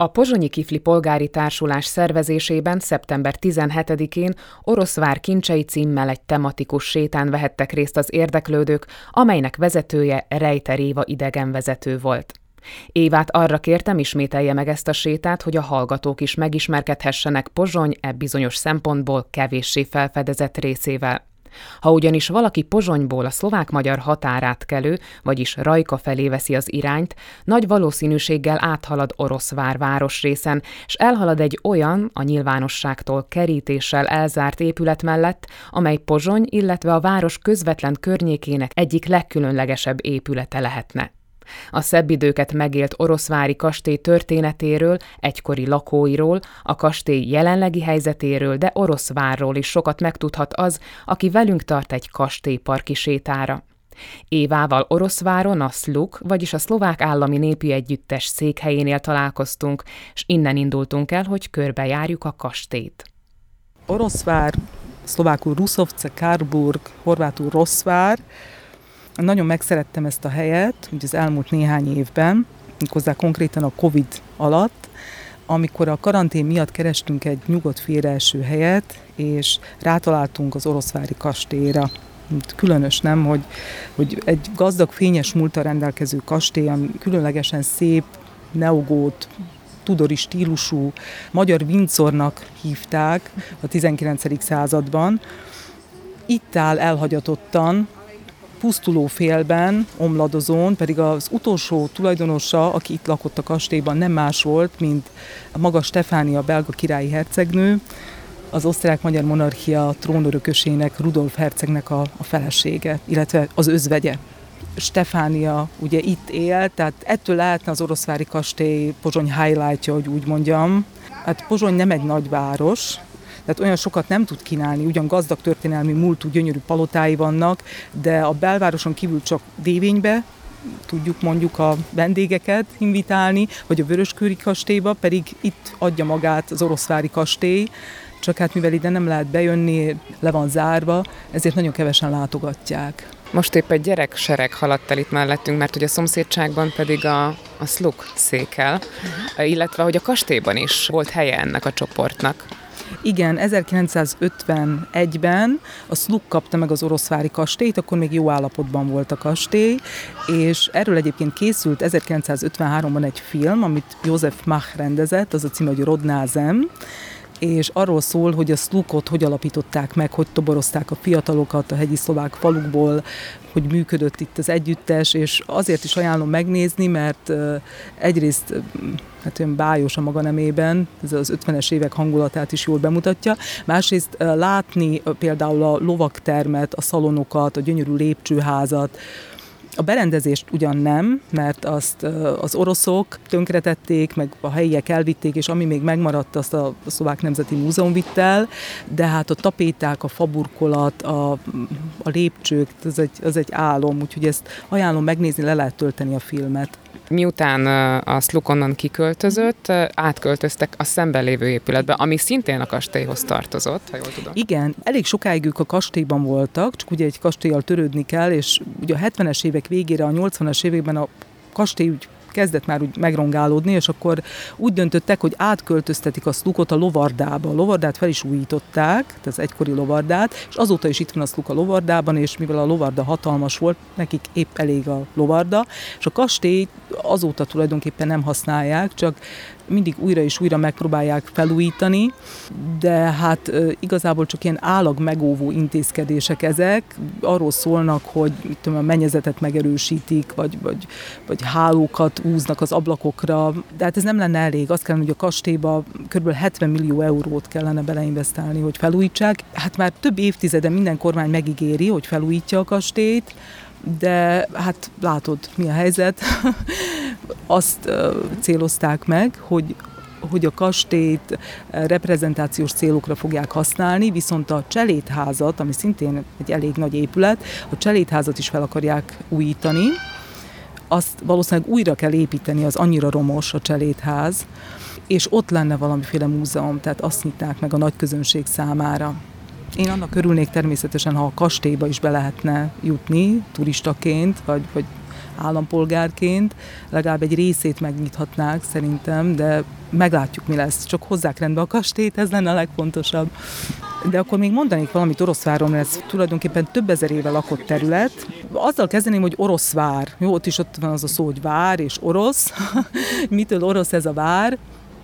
A Pozsonyi Kifli Polgári Társulás szervezésében szeptember 17-én Oroszvár kincsei címmel egy tematikus sétán vehettek részt az érdeklődők, amelynek vezetője Rejter Éva idegenvezető volt. Évát arra kértem, ismételje meg ezt a sétát, hogy a hallgatók is megismerkedhessenek Pozsony e bizonyos szempontból kevéssé felfedezett részével. Ha ugyanis valaki Pozsonyból a szlovák-magyar határátkelő, vagyis Rajka felé veszi az irányt, nagy valószínűséggel áthalad Oroszvár városrészen, és elhalad egy olyan, a nyilvánosságtól kerítéssel elzárt épület mellett, amely Pozsony, illetve a város közvetlen környékének egyik legkülönlegesebb épülete lehetne. A szebb időket megélt oroszvári kastély történetéről, egykori lakóiról, a kastély jelenlegi helyzetéről, de Oroszvárról is sokat megtudhat az, aki velünk tart egy kastélyparki sétára. Évával Oroszváron a SZLUK, vagyis a Szlovák Állami Népi Együttes székhelyénél találkoztunk, és innen indultunk el, hogy körbejárjuk a kastélyt. Oroszvár, szlovákul Ruszovce, Kárburg, horvátul Rosszvár, nagyon megszerettem ezt a helyet, ugye az elmúlt néhány évben, méghozzá konkrétan a Covid alatt, amikor a karantén miatt kerestünk egy nyugodt félreeső helyet, és rátaláltunk az oroszvári kastélyra. Különös, nem, hogy, hogy egy gazdag, fényes múlta rendelkező kastély, ami különlegesen szép, neogót, tudori stílusú, magyar Windsornak hívták a 19. században. Itt áll elhagyatottan, pusztuló félben, omladozón, pedig az utolsó tulajdonosa, aki itt lakott a kastélyban, nem más volt, mint a maga Stefánia belga királyi hercegnő, az osztrák-magyar monarchia trónörökösének, Rudolf hercegnek a, a felesége, illetve az özvegye. Stefánia ugye itt él, tehát ettől lehetne az oroszvári kastély Pozsony highlightja, hogy úgy mondjam. Hát Pozsony nem egy nagy város, tehát olyan sokat nem tud kínálni, ugyan gazdag történelmi múltú gyönyörű palotái vannak, de a belvároson kívül csak dévénybe tudjuk mondjuk a vendégeket invitálni, vagy a Vöröskőri kastélyba, pedig itt adja magát az oroszvári kastély, csak hát mivel ide nem lehet bejönni, le van zárva, ezért nagyon kevesen látogatják. Most épp egy gyerek sereg haladt el itt mellettünk, mert hogy a szomszédságban pedig a, a sluk székel, uh-huh. illetve hogy a kastélyban is volt helye ennek a csoportnak. Igen, 1951-ben a Sluk kapta meg az oroszvári kastélyt, akkor még jó állapotban volt a kastély, és erről egyébként készült 1953-ban egy film, amit József Mach rendezett, az a cím, hogy Rodnázem, és arról szól, hogy a szlukot hogy alapították meg, hogy toborozták a fiatalokat a hegyi szlovák falukból, hogy működött itt az együttes, és azért is ajánlom megnézni, mert egyrészt hát olyan bájos a maga nemében, ez az 50-es évek hangulatát is jól bemutatja. Másrészt látni például a lovaktermet, a szalonokat, a gyönyörű lépcsőházat, a berendezést ugyan nem, mert azt az oroszok tönkretették, meg a helyiek elvitték, és ami még megmaradt, azt a Szlovák Nemzeti Múzeum vitt el, de hát a tapéták, a faburkolat, a, a lépcsők, az egy, az egy álom, úgyhogy ezt ajánlom megnézni, le lehet tölteni a filmet. Miután a Slukonnan kiköltözött, átköltöztek a szemben lévő épületbe, ami szintén a kastélyhoz tartozott, ha jól tudom. Igen, elég sokáig ők a kastélyban voltak, csak ugye egy kastélyjal törődni kell, és ugye a 70-es évek végére, a 80-as években a kastély úgy kezdett már úgy megrongálódni, és akkor úgy döntöttek, hogy átköltöztetik a szlukot a lovardába. A lovardát fel is újították, az egykori lovardát, és azóta is itt van a szluk a lovardában, és mivel a lovarda hatalmas volt, nekik épp elég a lovarda, és a kastély azóta tulajdonképpen nem használják, csak mindig újra és újra megpróbálják felújítani, de hát igazából csak ilyen állag megóvó intézkedések ezek, arról szólnak, hogy tudom, a mennyezetet megerősítik, vagy, vagy, vagy hálókat úznak az ablakokra, de hát ez nem lenne elég. Azt kellene, hogy a kastélyba kb. 70 millió eurót kellene beleinvestálni, hogy felújítsák. Hát már több évtizede minden kormány megígéri, hogy felújítja a kastélyt, de hát látod, mi a helyzet. Azt célozták meg, hogy hogy a kastélyt reprezentációs célokra fogják használni, viszont a cselédházat, ami szintén egy elég nagy épület, a cselédházat is fel akarják újítani, azt valószínűleg újra kell építeni, az annyira romos a cselédház, és ott lenne valamiféle múzeum, tehát azt nyitnák meg a nagy közönség számára. Én annak örülnék természetesen, ha a kastélyba is be lehetne jutni turistaként, vagy, vagy állampolgárként, legalább egy részét megnyithatnák szerintem, de meglátjuk, mi lesz. Csak hozzák rendbe a kastélyt, ez lenne a legfontosabb. De akkor még mondanék valamit Oroszváron, ez tulajdonképpen több ezer éve lakott terület. Azzal kezdeném, hogy Oroszvár. Jó, ott is ott van az a szó, hogy vár és orosz. Mitől orosz ez a vár?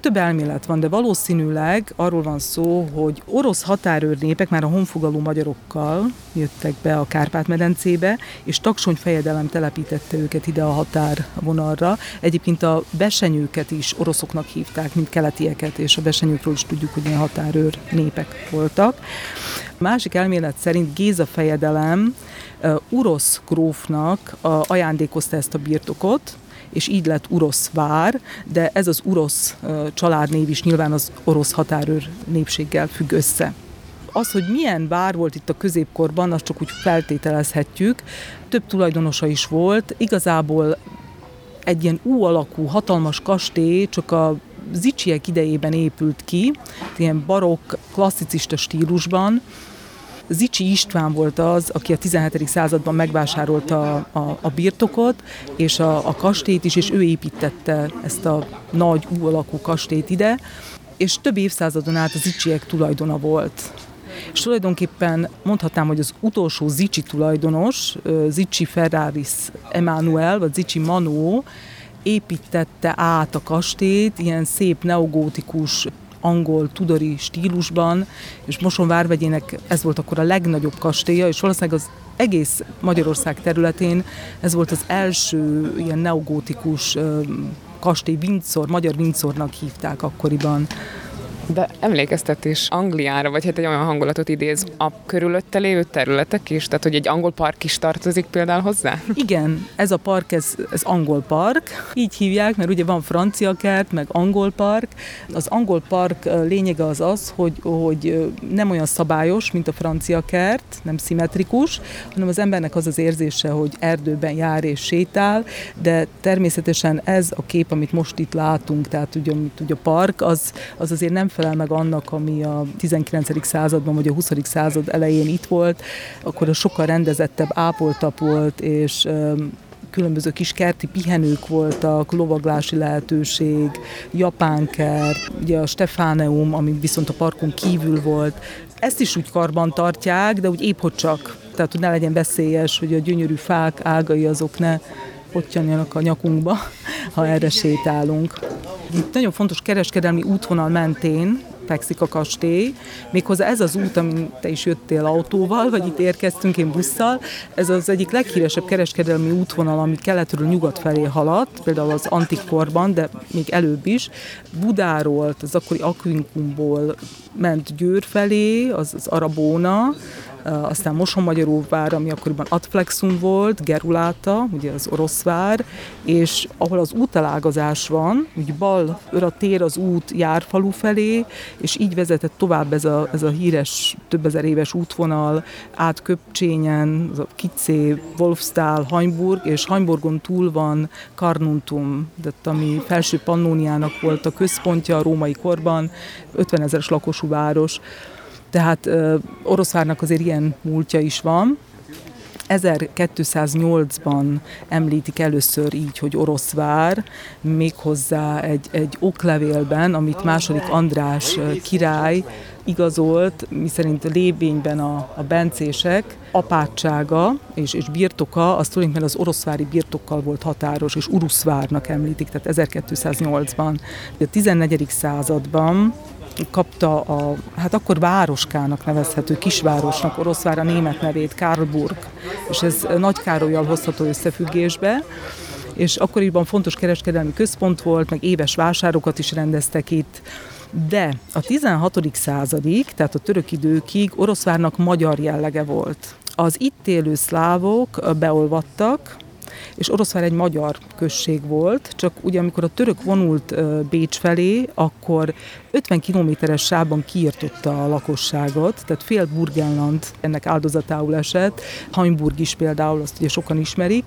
Több elmélet van, de valószínűleg arról van szó, hogy orosz határőr népek már a honfogalú magyarokkal jöttek be a Kárpát-medencébe, és Taksony fejedelem telepítette őket ide a határvonalra. Egyébként a besenyőket is oroszoknak hívták, mint keletieket, és a besenyőkről is tudjuk, hogy ilyen határőr népek voltak. A másik elmélet szerint Géza fejedelem uh, Urosz grófnak uh, ajándékozta ezt a birtokot, és így lett Urosz vár, de ez az Urosz családnév is nyilván az orosz határőr népséggel függ össze. Az, hogy milyen vár volt itt a középkorban, azt csak úgy feltételezhetjük. Több tulajdonosa is volt. Igazából egy ilyen U alakú, hatalmas kastély csak a Zicsiek idejében épült ki, ilyen barokk, klasszicista stílusban, Zicsi István volt az, aki a 17. században megvásárolta a, a, a birtokot, és a, a kastélyt is, és ő építette ezt a nagy új alakú kastélyt ide, és több évszázadon át az Zicsiek tulajdona volt. És tulajdonképpen mondhatnám, hogy az utolsó Zicsi tulajdonos, Zicsi Ferraris Emanuel, vagy Zicsi Manó, építette át a kastélyt, ilyen szép neogótikus angol, tudori stílusban, és Moson várvegyének ez volt akkor a legnagyobb kastélya, és valószínűleg az egész Magyarország területén ez volt az első ilyen neogótikus kastély, Windsor, magyar Windsornak hívták akkoriban. De emlékeztetés Angliára, vagy hát egy olyan hangulatot idéz a körülötte lévő területek is? Tehát, hogy egy angol park is tartozik például hozzá? Igen, ez a park, ez, ez angol park. Így hívják, mert ugye van francia kert, meg angol park. Az angol park lényege az az, hogy, hogy nem olyan szabályos, mint a francia kert, nem szimmetrikus, hanem az embernek az az érzése, hogy erdőben jár és sétál, de természetesen ez a kép, amit most itt látunk, tehát ugye, ugye a park, az, az azért nem felel meg annak, ami a 19. században vagy a 20. század elején itt volt, akkor a sokkal rendezettebb, ápoltabb volt, és különböző kis kerti pihenők voltak, lovaglási lehetőség, japánker, ugye a Stefáneum, ami viszont a parkon kívül volt. Ezt is úgy karban tartják, de úgy épp hogy csak. Tehát, hogy ne legyen veszélyes, hogy a gyönyörű fák ágai azok ne pottyanjanak a nyakunkba, ha erre sétálunk. Itt nagyon fontos kereskedelmi útvonal mentén fekszik a kastély. Méghozzá ez az út, amin te is jöttél autóval, vagy itt érkeztünk én busszal, ez az egyik leghíresebb kereskedelmi útvonal, ami keletről nyugat felé haladt, például az antik korban, de még előbb is. Budáról, az akkori Aquincumból ment Győr felé, az, az Arabóna, aztán Mosonmagyaróvár, ami akkoriban Atflexum volt, Geruláta, ugye az orosz vár, és ahol az útelágazás van, úgy bal a tér az út Járfalu felé, és így vezetett tovább ez a, ez a híres több ezer éves útvonal át Köpcsényen, az a Kicé, Wolfstál, Hainburg, és Hainburgon túl van Karnuntum, tehát ami felső Pannóniának volt a központja a római korban, 50 ezeres lakosú város. Tehát Oroszvárnak azért ilyen múltja is van. 1208-ban említik először így, hogy Oroszvár, méghozzá egy, egy oklevélben, amit második András király igazolt, miszerint lévényben a, a bencések apátsága és, és birtoka, az tulajdonképpen az oroszvári birtokkal volt határos, és Uruszvárnak említik, tehát 1208-ban. A 14. században kapta a, hát akkor városkának nevezhető kisvárosnak, Oroszvár a német nevét, Karlburg, és ez Nagy Károlyjal hozható összefüggésbe, és akkoriban fontos kereskedelmi központ volt, meg éves vásárokat is rendeztek itt, de a 16. századig, tehát a török időkig Oroszvárnak magyar jellege volt. Az itt élő szlávok beolvadtak, és Oroszvár egy magyar község volt, csak ugye amikor a török vonult Bécs felé, akkor 50 kilométeres sávban kiirtotta a lakosságot, tehát fél Burgenland ennek áldozatául esett, Hainburg is például, azt ugye sokan ismerik,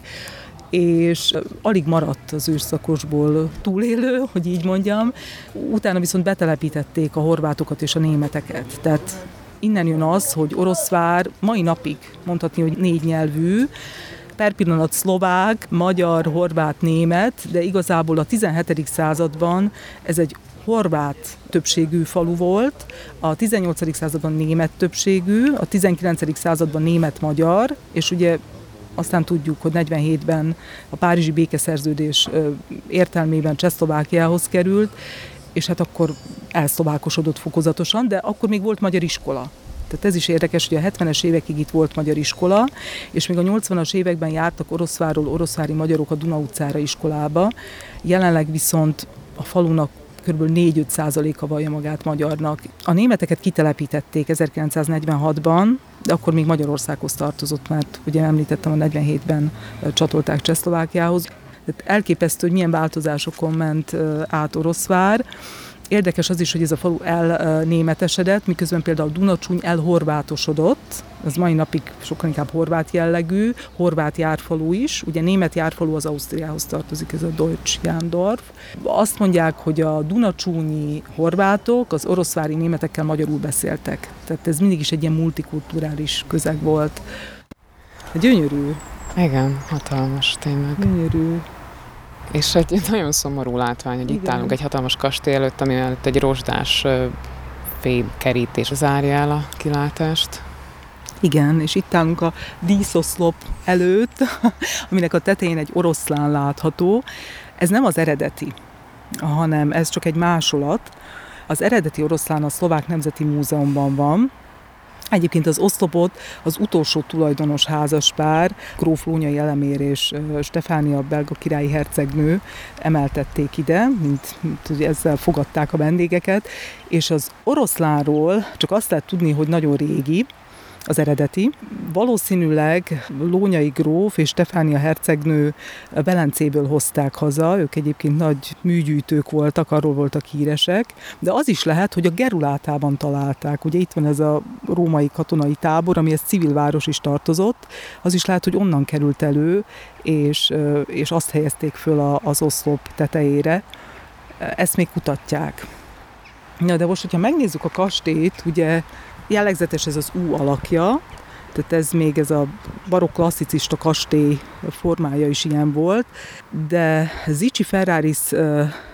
és alig maradt az őszakosból túlélő, hogy így mondjam. Utána viszont betelepítették a horvátokat és a németeket. Tehát innen jön az, hogy Oroszvár mai napig mondhatni, hogy négy nyelvű, per pillanat szlovák, magyar, horvát, német, de igazából a 17. században ez egy horvát többségű falu volt, a 18. században német többségű, a 19. században német-magyar, és ugye aztán tudjuk, hogy 47-ben a Párizsi békeszerződés értelmében Csehszlovákiához került, és hát akkor elszlovákosodott fokozatosan, de akkor még volt magyar iskola. Tehát ez is érdekes, hogy a 70-es évekig itt volt magyar iskola, és még a 80-as években jártak Oroszváról oroszvári magyarok a Duna utcára iskolába. Jelenleg viszont a falunak kb. 4-5 százaléka vallja magát magyarnak. A németeket kitelepítették 1946-ban, de akkor még Magyarországhoz tartozott, mert ugye említettem, a 47-ben csatolták Csehszlovákiához. Tehát elképesztő, hogy milyen változásokon ment át Oroszvár. Érdekes az is, hogy ez a falu elnémetesedett, miközben például Dunacsúny elhorvátosodott, ez mai napig sokkal inkább horvát jellegű, horvát járfalú is, ugye német járfalú az Ausztriához tartozik, ez a Deutsch Jándorf. Azt mondják, hogy a Dunacsúnyi horvátok az oroszvári németekkel magyarul beszéltek. Tehát ez mindig is egy ilyen multikulturális közeg volt. Gyönyörű. Igen, hatalmas tényleg. Gyönyörű. És egy nagyon szomorú látvány, hogy Igen. itt állunk egy hatalmas kastély előtt, ami előtt egy rozsdás fémkerítés zárja el a kilátást. Igen, és itt állunk a díszoszlop előtt, aminek a tetején egy oroszlán látható. Ez nem az eredeti, hanem ez csak egy másolat. Az eredeti oroszlán a Szlovák Nemzeti Múzeumban van, Egyébként az oszlopot az utolsó tulajdonos házaspár, Gróf Lónyai Elemér és Stefánia belga királyi hercegnő emeltették ide, mint, mint ezzel fogadták a vendégeket, és az oroszlánról csak azt lehet tudni, hogy nagyon régi, az eredeti. Valószínűleg Lónyai gróf és Stefánia hercegnő Velencéből hozták haza, ők egyébként nagy műgyűjtők voltak, arról voltak híresek, de az is lehet, hogy a Gerulátában találták. Ugye itt van ez a római katonai tábor, amihez civil város is tartozott, az is lehet, hogy onnan került elő, és, és azt helyezték föl az oszlop tetejére. Ezt még kutatják. Na, de most, hogyha megnézzük a kastélyt, ugye Jellegzetes ez az U alakja, tehát ez még ez a barokk klasszicista kastély formája is ilyen volt, de Zicsi Ferraris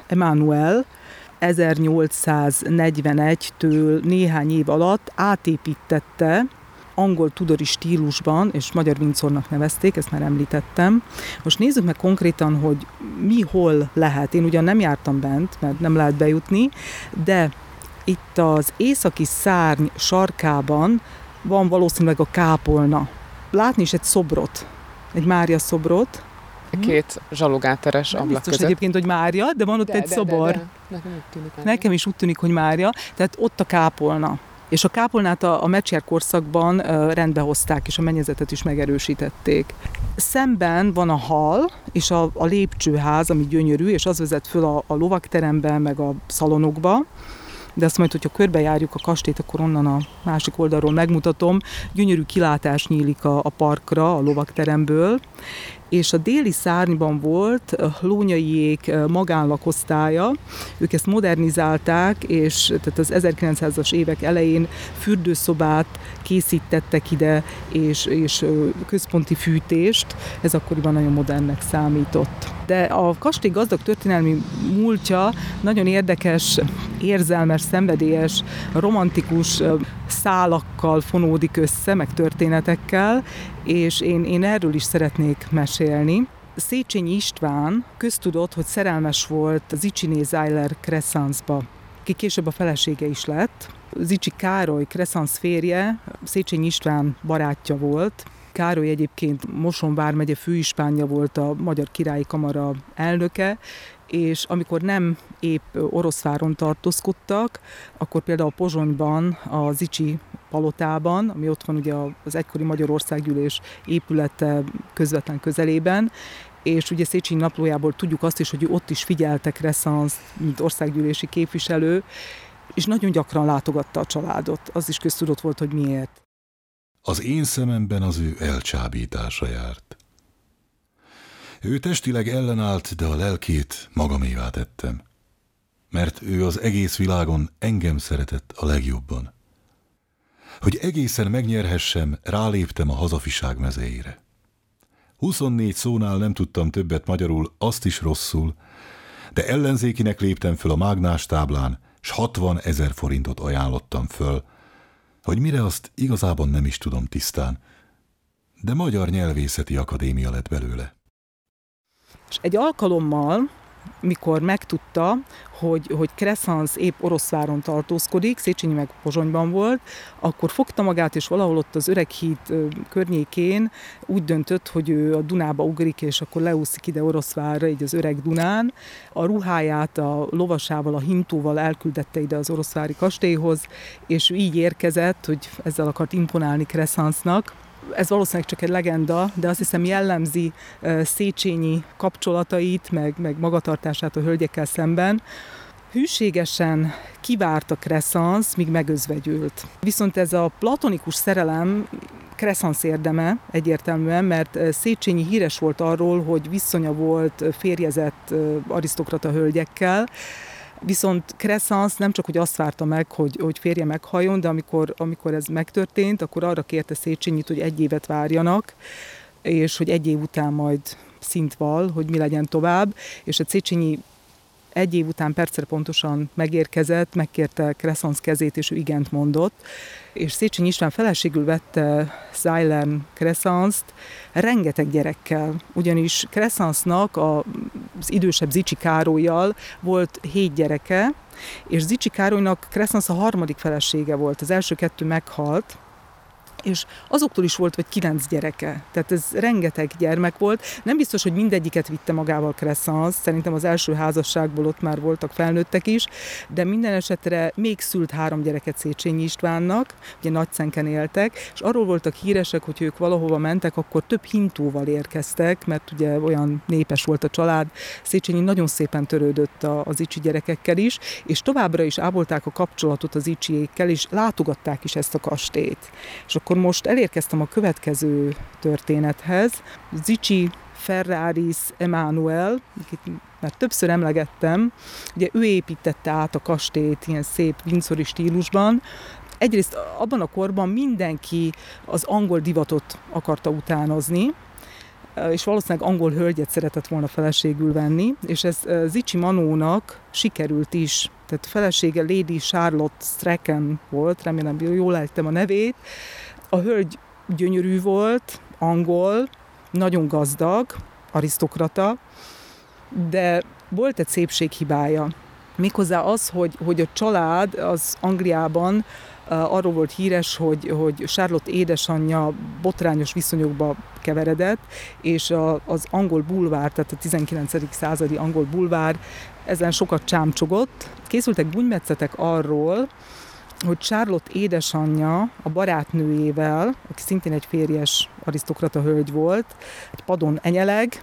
Emanuel 1841-től néhány év alatt átépítette angol tudori stílusban, és magyar Windsornak nevezték, ezt már említettem. Most nézzük meg konkrétan, hogy mi hol lehet. Én ugyan nem jártam bent, mert nem lehet bejutni, de itt az északi szárny sarkában van valószínűleg a kápolna. Látni is egy szobrot, egy Mária szobrot. Két zsalugáteres ablak biztos között. egyébként, hogy Mária, de van ott de, egy de, szobor. De, de. Nekem, úgy tűnik, Nekem is úgy tűnik, hogy Mária. Tehát ott a kápolna. És a kápolnát a, a Mecsér korszakban uh, rendbe hozták, és a mennyezetet is megerősítették. Szemben van a hal, és a, a lépcsőház, ami gyönyörű, és az vezet föl a, a lovakterembe, meg a szalonokba de azt majd, hogyha körbejárjuk a kastélyt, akkor onnan a másik oldalról megmutatom. Gyönyörű kilátás nyílik a, a parkra, a lovakteremből, és a déli szárnyban volt lónyaiék magánlakosztálya, ők ezt modernizálták, és tehát az 1900-as évek elején fürdőszobát készítettek ide, és, és központi fűtést, ez akkoriban nagyon modernnek számított. De a kastély gazdag történelmi múltja nagyon érdekes, érzelmes, szenvedélyes, romantikus szálakkal fonódik össze, meg történetekkel, és én, én erről is szeretnék mesélni. Széchenyi István köztudott, hogy szerelmes volt Zicsiné Zeiler Crescensba, ki később a felesége is lett. Zicsi Károly Crescens férje Széchenyi István barátja volt, Károly egyébként Moson vármegye főispánja volt a Magyar Királyi Kamara elnöke, és amikor nem épp Oroszváron tartózkodtak, akkor például Pozsonyban, a Zicsi palotában, ami ott van ugye az egykori Magyarországgyűlés épülete közvetlen közelében, és ugye Széchenyi naplójából tudjuk azt is, hogy ott is figyeltek Resszansz, mint országgyűlési képviselő, és nagyon gyakran látogatta a családot. Az is köztudott volt, hogy miért. Az én szememben az ő elcsábítása járt. Ő testileg ellenállt, de a lelkét magamévá tettem. Mert ő az egész világon engem szeretett a legjobban. Hogy egészen megnyerhessem, ráléptem a hazafiság mezeire. 24 szónál nem tudtam többet magyarul, azt is rosszul, de ellenzékinek léptem föl a mágnás táblán, s 60 ezer forintot ajánlottam föl, hogy mire azt igazában nem is tudom tisztán, de Magyar Nyelvészeti Akadémia lett belőle. És egy alkalommal mikor megtudta, hogy, hogy Kresszansz épp Oroszváron tartózkodik, Széchenyi meg Pozsonyban volt, akkor fogta magát, és valahol ott az öreg híd környékén úgy döntött, hogy ő a Dunába ugrik, és akkor leúszik ide Oroszvárra, így az öreg Dunán. A ruháját a lovasával, a hintóval elküldette ide az oroszvári kastélyhoz, és így érkezett, hogy ezzel akart imponálni Kresszansznak, ez valószínűleg csak egy legenda, de azt hiszem jellemzi Széchenyi kapcsolatait, meg, meg magatartását a hölgyekkel szemben, hűségesen kivárta Kresszansz, míg megözvegyült. Viszont ez a platonikus szerelem Kresszansz érdeme egyértelműen, mert Széchenyi híres volt arról, hogy viszonya volt férjezett arisztokrata hölgyekkel, Viszont Kresszansz nem csak, hogy azt várta meg, hogy, hogy férje meghajjon, de amikor, amikor ez megtörtént, akkor arra kérte Széchenyit, hogy egy évet várjanak, és hogy egy év után majd szint val, hogy mi legyen tovább, és a Széchenyi egy év után percre pontosan megérkezett, megkérte Kresszansz kezét, és ő igent mondott, és Széchenyi István feleségül vette Szájlern Kresszanzt rengeteg gyerekkel, ugyanis Kresszansznak az idősebb Zicsi Károlyjal volt hét gyereke, és Zicsi Károlynak Kresszansz a harmadik felesége volt, az első kettő meghalt, és azoktól is volt vagy kilenc gyereke. Tehát ez rengeteg gyermek volt. Nem biztos, hogy mindegyiket vitte magával Kresszansz, szerintem az első házasságból ott már voltak felnőttek is, de minden esetre még szült három gyereket Széchenyi Istvánnak, ugye Nagyszenken éltek, és arról voltak híresek, hogy ők valahova mentek, akkor több hintóval érkeztek, mert ugye olyan népes volt a család. Széchenyi nagyon szépen törődött az icsi gyerekekkel is, és továbbra is ábolták a kapcsolatot az icsiékkel, és látogatták is ezt a kastélyt. És akkor akkor most elérkeztem a következő történethez. Zicsi Ferraris Emanuel, akit már többször emlegettem, ugye ő építette át a kastélyt ilyen szép Windsori stílusban, egyrészt abban a korban mindenki az angol divatot akarta utánozni, és valószínűleg angol hölgyet szeretett volna feleségül venni, és ez Zicsi Manónak sikerült is. Tehát felesége Lady Charlotte Strachan volt, remélem jól ejtem a nevét, a hölgy gyönyörű volt, angol, nagyon gazdag, arisztokrata, de volt egy szépséghibája. Méghozzá az, hogy, hogy a család az Angliában uh, arról volt híres, hogy, hogy Charlotte édesanyja botrányos viszonyokba keveredett, és a, az angol bulvár, tehát a 19. századi angol bulvár ezen sokat csámcsogott. Készültek bunymetszetek arról, hogy Charlotte édesanyja a barátnőjével, aki szintén egy férjes arisztokrata hölgy volt, egy padon enyeleg,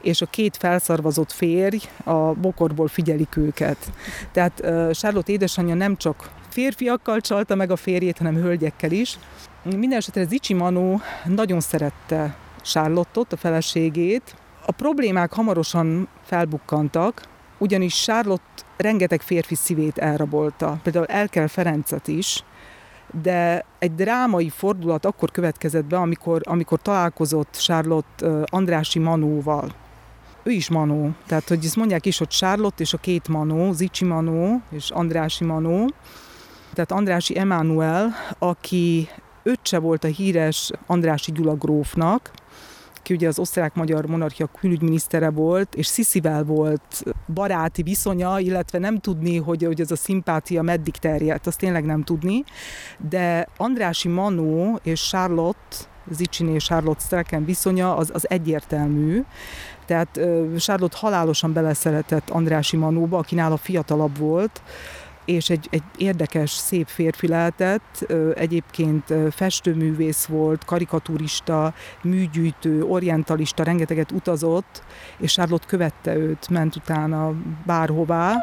és a két felszarvazott férj a bokorból figyelik őket. Tehát Charlotte édesanyja nem csak férfiakkal csalta meg a férjét, hanem hölgyekkel is. Minden esetre Zicsi Manó nagyon szerette Charlottot, a feleségét. A problémák hamarosan felbukkantak, ugyanis Charlotte rengeteg férfi szívét elrabolta, például Elkel Ferencet is, de egy drámai fordulat akkor következett be, amikor, amikor találkozott Charlotte Andrási Manóval. Ő is Manó, tehát hogy ezt mondják is, hogy Charlotte és a két Manó, Zicsi Manó és Andrási Manó, tehát Andrási Emmanuel, aki öccse volt a híres Andrási Gyula grófnak, aki ugye az osztrák-magyar monarchia külügyminisztere volt, és Sziszivel volt baráti viszonya, illetve nem tudni, hogy, hogy ez a szimpátia meddig terjedt, azt tényleg nem tudni. De Andrási Manó és Charlotte Zicsiné és Charlotte Strachan viszonya az, az egyértelmű. Tehát Charlotte halálosan beleszeretett Andrási Manóba, aki nála fiatalabb volt, és egy, egy érdekes, szép férfi lehetett, egyébként festőművész volt, karikaturista, műgyűjtő, orientalista, rengeteget utazott, és Charlotte követte őt, ment utána bárhová.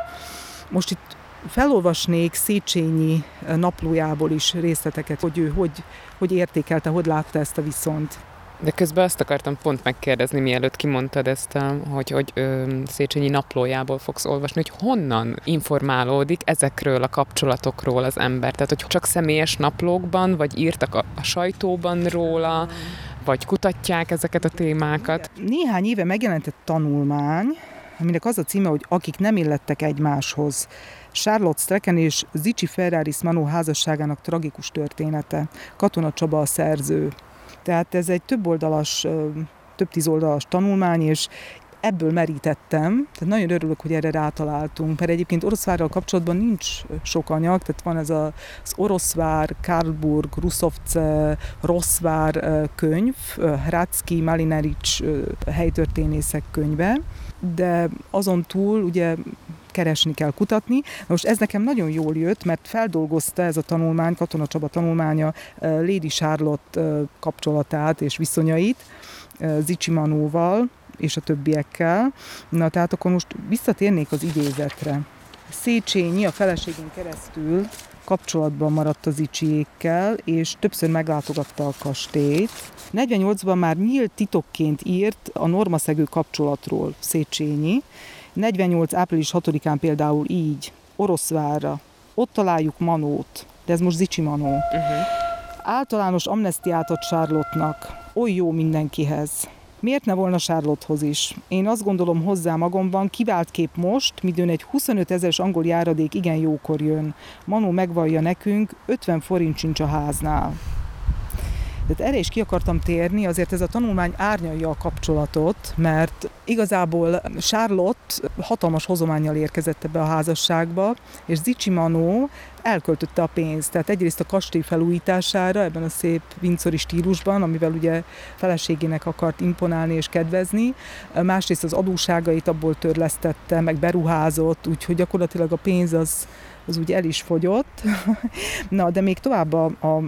Most itt felolvasnék Széchenyi naplójából is részleteket, hogy ő hogy, hogy értékelte, hogy látta ezt a viszont. De közben azt akartam pont megkérdezni, mielőtt kimondtad ezt, hogy, hogy ö, Széchenyi naplójából fogsz olvasni, hogy honnan informálódik ezekről a kapcsolatokról az ember. Tehát, hogy csak személyes naplókban, vagy írtak a, a sajtóban róla, vagy kutatják ezeket a témákat? Néhány éve megjelent egy tanulmány, aminek az a címe, hogy akik nem illettek egymáshoz. Charlotte Strecken és Zicsi Ferrari Manó házasságának tragikus története. Katona Csaba a szerző. Tehát ez egy több oldalas több tíz oldalas tanulmány, és ebből merítettem, tehát nagyon örülök, hogy erre rátaláltunk, mert egyébként Oroszvárral kapcsolatban nincs sok anyag, tehát van ez a, az Oroszvár, Karlburg, Ruszovce, Rosszvár könyv, Hradzki, Malinerics helytörténészek könyve, de azon túl ugye keresni kell, kutatni. Most ez nekem nagyon jól jött, mert feldolgozta ez a tanulmány, Katona Csaba tanulmánya Lady Charlotte kapcsolatát és viszonyait Zicsi Manóval, és a többiekkel. Na, tehát akkor most visszatérnék az idézetre. Széchenyi a feleségén keresztül kapcsolatban maradt az icsiékkel, és többször meglátogatta a kastélyt. 48-ban már nyílt titokként írt a normaszegő kapcsolatról Széchenyi. 48. április 6-án például így, Oroszvárra, ott találjuk Manót, de ez most Zicsi Manó. Uh-huh. Általános amnestiát ad Charlotte-nak, oly jó mindenkihez. Miért ne volna Charlottehoz is? Én azt gondolom hozzá magamban, kivált kép most, midőn egy 25 ezeres angol járadék igen jókor jön. Manó megvallja nekünk, 50 forint sincs a háznál. Tehát erre is ki akartam térni, azért ez a tanulmány árnyalja a kapcsolatot, mert igazából Charlotte hatalmas hozományjal érkezett ebbe a házasságba, és Zicsi Manó elköltötte a pénzt. Tehát egyrészt a kastély felújítására, ebben a szép vincori stílusban, amivel ugye feleségének akart imponálni és kedvezni, másrészt az adóságait abból törlesztette, meg beruházott, úgyhogy gyakorlatilag a pénz az az úgy el is fogyott. Na, de még tovább a, a,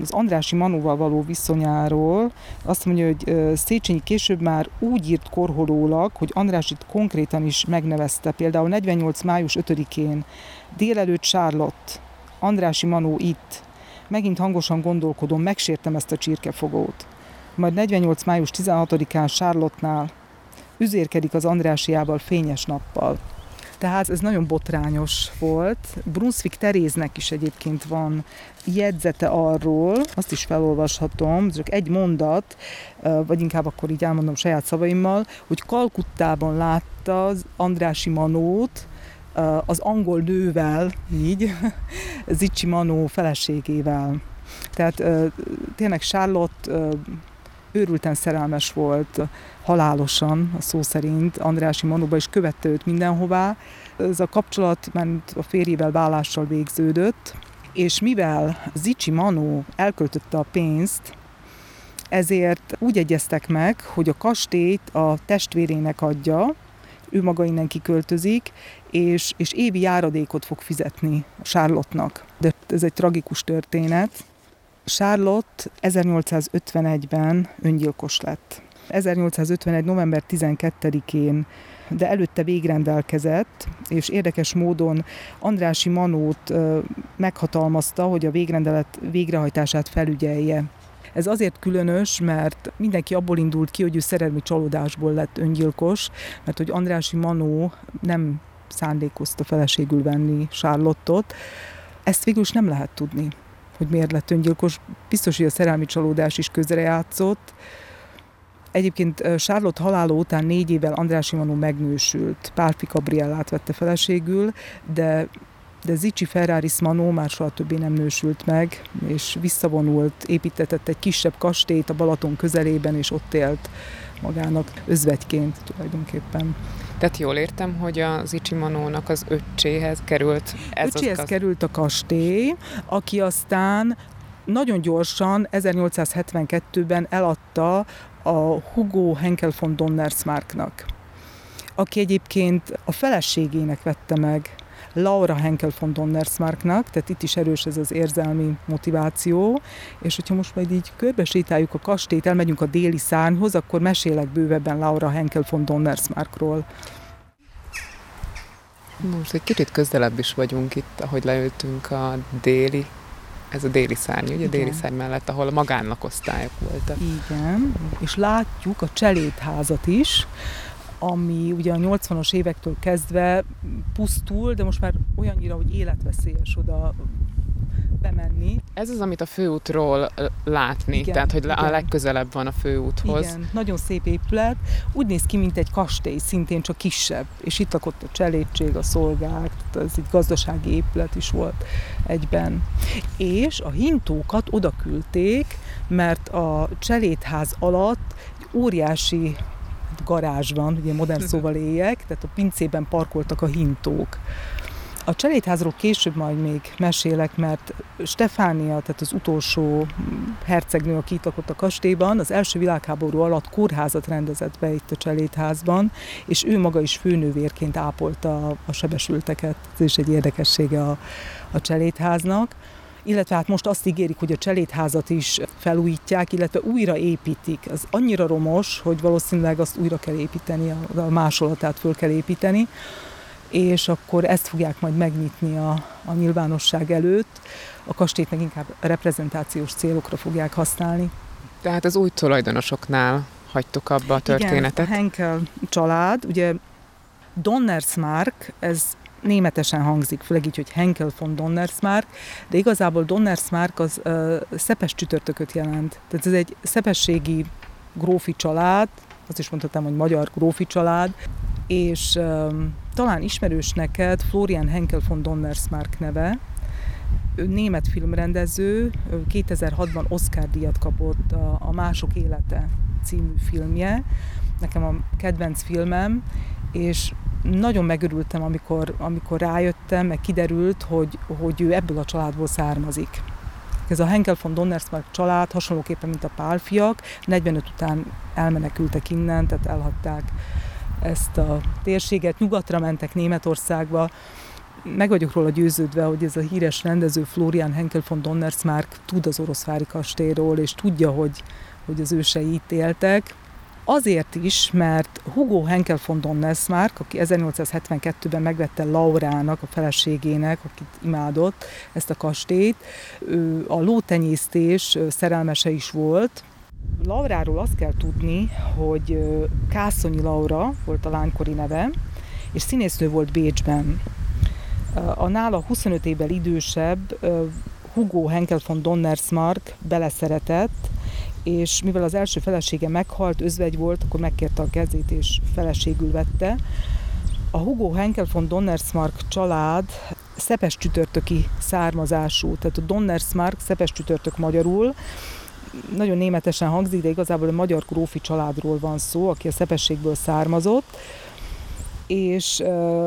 az Andrási Manóval való viszonyáról azt mondja, hogy Széchenyi később már úgy írt korholólag, hogy Andrásit konkrétan is megnevezte. Például 48. május 5-én délelőtt Charlotte, Andrási Manó itt, megint hangosan gondolkodom, megsértem ezt a csirkefogót. Majd 48. május 16-án Charlotte-nál üzérkedik az Andrásiával fényes nappal. Tehát ez nagyon botrányos volt. Brunswick Teréznek is egyébként van jegyzete arról, azt is felolvashatom, csak egy mondat, vagy inkább akkor így elmondom saját szavaimmal, hogy Kalkuttában látta az Andrási Manót, az angol nővel, így, Zicsi Manó feleségével. Tehát tényleg Charlotte őrülten szerelmes volt, halálosan, a szó szerint, Andrási Manóba, és követte őt mindenhová. Ez a kapcsolat ment a férjével vállással végződött, és mivel Zicsi Manó elköltötte a pénzt, ezért úgy egyeztek meg, hogy a kastélyt a testvérének adja, ő maga innen kiköltözik, és, és évi járadékot fog fizetni Charlotte-nak. De ez egy tragikus történet. Charlotte 1851-ben öngyilkos lett. 1851. november 12-én de előtte végrendelkezett, és érdekes módon Andrási Manót meghatalmazta, hogy a végrendelet végrehajtását felügyelje. Ez azért különös, mert mindenki abból indult ki, hogy ő szerelmi csalódásból lett öngyilkos, mert hogy Andrási Manó nem szándékozta feleségül venni Charlottot. Ezt végül is nem lehet tudni, hogy miért lett öngyilkos. Biztos, hogy a szerelmi csalódás is közrejátszott, Egyébként Charlotte halála után négy évvel András Imanó megnősült. Pálfi Gabriellát vette feleségül, de de Zicsi Ferrari Manó már soha többé nem nősült meg, és visszavonult, építetett egy kisebb kastélyt a Balaton közelében, és ott élt magának özvegyként tulajdonképpen. Tehát jól értem, hogy a Zicsi Manónak az öccséhez került ez Öccséhez az... került a kastély, aki aztán nagyon gyorsan 1872-ben eladta a Hugo Henkel von Donnersmarknak, aki egyébként a feleségének vette meg Laura Henkel von Donnersmarknak, tehát itt is erős ez az érzelmi motiváció, és hogyha most majd így körbesétáljuk a kastélyt, elmegyünk a déli szárnyhoz, akkor mesélek bővebben Laura Henkel von Donnersmarkról. Most egy kicsit közelebb is vagyunk itt, ahogy leültünk a déli ez a déli szárny, ugye Igen. déli szárny mellett, ahol a magánlakosztályok voltak. Igen, és látjuk a cselédházat is, ami ugye a 80-as évektől kezdve pusztul, de most már olyannyira, hogy életveszélyes oda bemenni. Ez az, amit a főútról látni, Igen, tehát hogy igen. a legközelebb van a főúthoz. Igen, nagyon szép épület. Úgy néz ki, mint egy kastély, szintén csak kisebb. És itt lakott a cselédség, a szolgák, ez egy gazdasági épület is volt egyben. És a hintókat oda küldték, mert a cselédház alatt egy óriási garázs van, ugye modern szóval éljek, tehát a pincében parkoltak a hintók. A cselédházról később majd még mesélek, mert Stefánia, tehát az utolsó hercegnő, aki itt lakott a kastélyban, az első világháború alatt kórházat rendezett be itt a cselédházban, és ő maga is főnővérként ápolta a sebesülteket. Ez is egy érdekessége a, a cselédháznak illetve hát most azt ígérik, hogy a cselédházat is felújítják, illetve újra építik. Az annyira romos, hogy valószínűleg azt újra kell építeni, a másolatát föl kell építeni és akkor ezt fogják majd megnyitni a, a nyilvánosság előtt. A kastélyt meg inkább reprezentációs célokra fogják használni. Tehát az új tulajdonosoknál hagytuk abba a történetet. Igen, a Henkel család, ugye Donnersmark, ez németesen hangzik, főleg így, hogy Henkel von Donnersmark, de igazából Donnersmark az uh, szepes csütörtököt jelent. Tehát ez egy szepességi grófi család, azt is mondhatom, hogy magyar grófi család, és um, talán ismerős neked Florian Henkel von Donnersmark neve, ő német filmrendező, 2006-ban Oscar-díjat kapott a, a Mások élete című filmje, nekem a kedvenc filmem, és nagyon megörültem, amikor, amikor rájöttem, meg kiderült, hogy, hogy ő ebből a családból származik. Ez a Henkel von Donnersmarck család hasonlóképpen, mint a pálfiak, 45 után elmenekültek innen, tehát elhagyták ezt a térséget, nyugatra mentek Németországba, meg vagyok róla győződve, hogy ez a híres rendező Florian Henkel von Donnersmarck tud az oroszvári kastélyról, és tudja, hogy, hogy az ősei itt éltek. Azért is, mert Hugo Henkel von Donnersmarck, aki 1872-ben megvette Laurának, a feleségének, akit imádott, ezt a kastélyt, ő a lótenyésztés szerelmese is volt, Lauráról azt kell tudni, hogy Kászonyi Laura volt a lánykori neve, és színésznő volt Bécsben. A nála 25 évvel idősebb Hugo Henkel von Donnersmarck beleszeretett, és mivel az első felesége meghalt, özvegy volt, akkor megkérte a kezét és feleségül vette. A Hugo Henkel von Donnersmarck család szepes csütörtöki származású, tehát a Donnersmarck szepes csütörtök magyarul, nagyon németesen hangzik, de igazából a magyar grófi családról van szó, aki a szepességből származott, és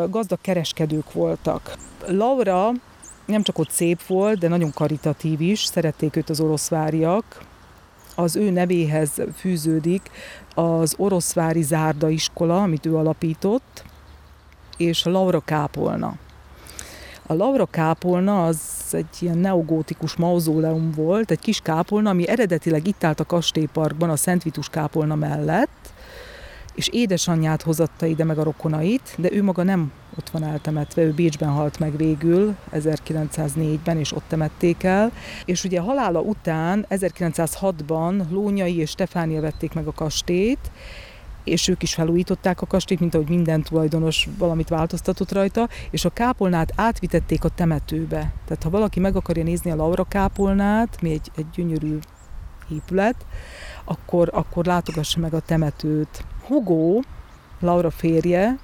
gazdag kereskedők voltak. Laura nem csak ott szép volt, de nagyon karitatív is, szerették őt az oroszváriak. Az ő nevéhez fűződik az oroszvári zárda iskola, amit ő alapított, és Laura Kápolna. A Laura kápolna az egy ilyen neogótikus mauzóleum volt, egy kis kápolna, ami eredetileg itt állt a kastélyparkban a Szent Vitus kápolna mellett, és édesanyját hozatta ide meg a rokonait, de ő maga nem ott van eltemetve, ő Bécsben halt meg végül 1904-ben, és ott temették el. És ugye halála után 1906-ban Lónyai és Stefánia vették meg a kastélyt, és ők is felújították a kastélyt, mint ahogy minden tulajdonos valamit változtatott rajta, és a kápolnát átvitették a temetőbe. Tehát ha valaki meg akarja nézni a Laura kápolnát, mi egy, egy gyönyörű épület, akkor, akkor látogassa meg a temetőt. Hugo, Laura férje,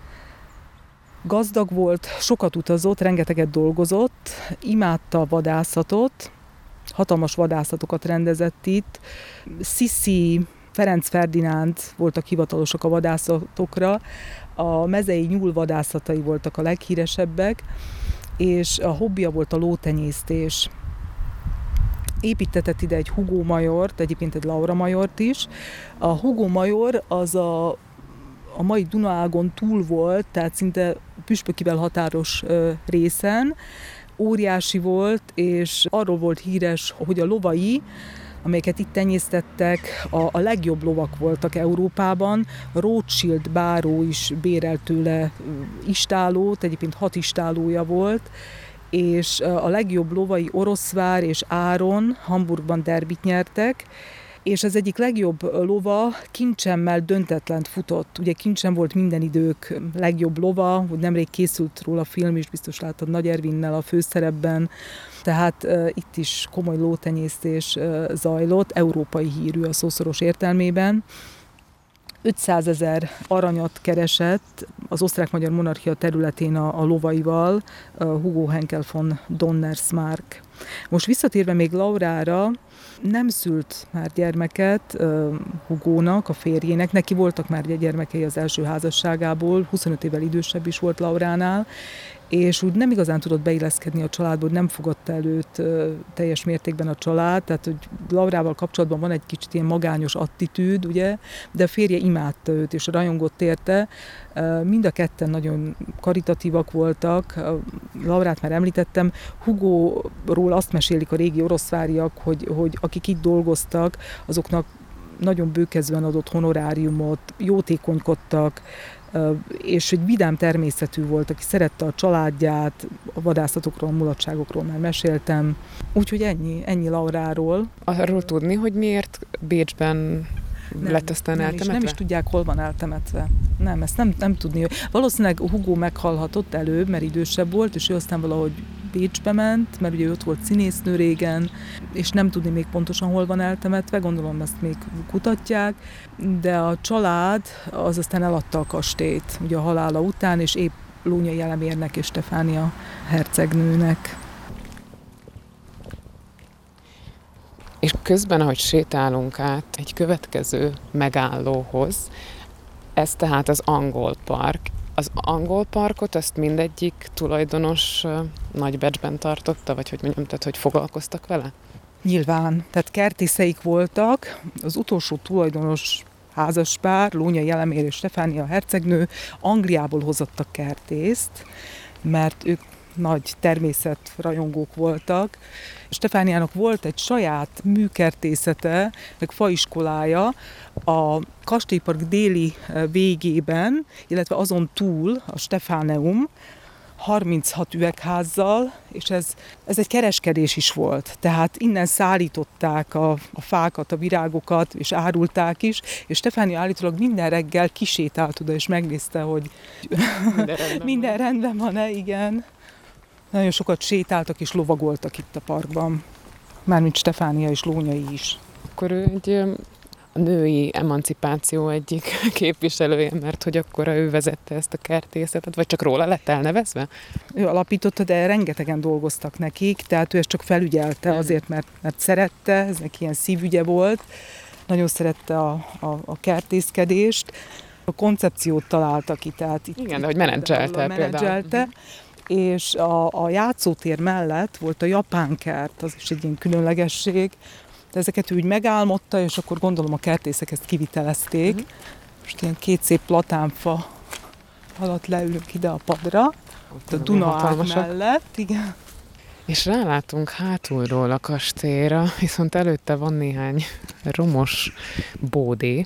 gazdag volt, sokat utazott, rengeteget dolgozott, imádta a vadászatot, hatalmas vadászatokat rendezett itt. Sissi Ferenc Ferdinánd voltak hivatalosak a vadászatokra, a mezei nyúl vadászatai voltak a leghíresebbek, és a hobbija volt a lótenyésztés. Építetett ide egy Hugo Majort, egyébként egy Laura Majort is. A Hugo Major az a, a mai Dunaágon túl volt, tehát szinte püspökivel határos részen, óriási volt, és arról volt híres, hogy a lovai amelyeket itt tenyésztettek, a, a legjobb lovak voltak Európában. Rothschild báró is bérelt tőle istálót, egyébként hat istálója volt, és a legjobb lovai Oroszvár és Áron Hamburgban derbit nyertek, és az egyik legjobb lova kincsemmel döntetlent futott. Ugye kincsem volt minden idők legjobb lova, hogy nemrég készült róla a film is, biztos láttad Nagy Ervinnel a főszerepben, tehát uh, itt is komoly lótenyésztés uh, zajlott, európai hírű a szószoros értelmében. 500 ezer aranyat keresett az osztrák-magyar monarchia területén a, a lovaival Hugo Henkel von Donnersmark. Most visszatérve még Laurára, nem szült már gyermeket Hugónak, a férjének, neki voltak már gyermekei az első házasságából, 25 évvel idősebb is volt Lauránál, és úgy nem igazán tudott beilleszkedni a családba, hogy nem fogadta előtt teljes mértékben a család, tehát hogy Laurával kapcsolatban van egy kicsit ilyen magányos attitűd, ugye, de a férje imádta őt, és rajongott érte. Mind a ketten nagyon karitatívak voltak. Laurát már említettem, Hugóról azt mesélik a régi oroszváriak, hogy, hogy akik itt dolgoztak, azoknak nagyon bőkezően adott honoráriumot, jótékonykodtak, és egy vidám természetű volt, aki szerette a családját, a vadászatokról, a mulatságokról már meséltem. Úgyhogy ennyi, ennyi Lauráról. Arról tudni, hogy miért Bécsben nem, lett aztán nem eltemetve? Is, nem is tudják, hol van eltemetve. Nem, ezt nem, nem tudni. Valószínűleg Hugo meghalhatott előbb, mert idősebb volt, és ő aztán valahogy Bécsbe ment, mert ugye ott volt színésznő régen, és nem tudni még pontosan hol van eltemetve, gondolom ezt még kutatják, de a család az aztán eladta a kastélyt ugye a halála után, és épp Lónyai Elemérnek és Stefánia hercegnőnek. És közben, ahogy sétálunk át egy következő megállóhoz, ez tehát az angol park. Az angol parkot azt mindegyik tulajdonos nagybecsben tartotta, vagy hogy mondjam, tehát hogy foglalkoztak vele? Nyilván, tehát kertészeik voltak. Az utolsó tulajdonos házaspár, Lónya Jelemér és Stefánia hercegnő Angliából hozottak kertészt, mert ők nagy természetrajongók voltak. Stefániának volt egy saját műkertészete, meg faiskolája a kastélypark déli eh, végében, illetve azon túl a Stefáneum, 36 üvegházzal, és ez, ez egy kereskedés is volt. Tehát innen szállították a, a fákat, a virágokat, és árulták is, és Stefánia állítólag minden reggel kisétált oda, és megnézte, hogy minden rendben, minden rendben van-e, igen. Nagyon sokat sétáltak és lovagoltak itt a parkban. Mármint Stefánia és Lónyai is. Akkor ő egy a női emancipáció egyik képviselője, mert hogy akkor ő vezette ezt a kertészetet, vagy csak róla lett elnevezve? Ő alapította, de rengetegen dolgoztak nekik, tehát ő ezt csak felügyelte azért, mert, mert szerette, ez neki ilyen szívügye volt, nagyon szerette a, a, a kertészkedést, a koncepciót találta ki, tehát itt, Igen, de hogy menedzselte menedzselte. Mhm és a, a játszótér mellett volt a japán kert, az is egy ilyen különlegesség, de ezeket úgy megálmodta, és akkor gondolom a kertészek ezt kivitelezték. Uh-huh. Most ilyen két szép platánfa alatt leülünk ide a padra, ott a Duna mellett, igen. És rálátunk hátulról a kastélyra, viszont előtte van néhány romos bódé,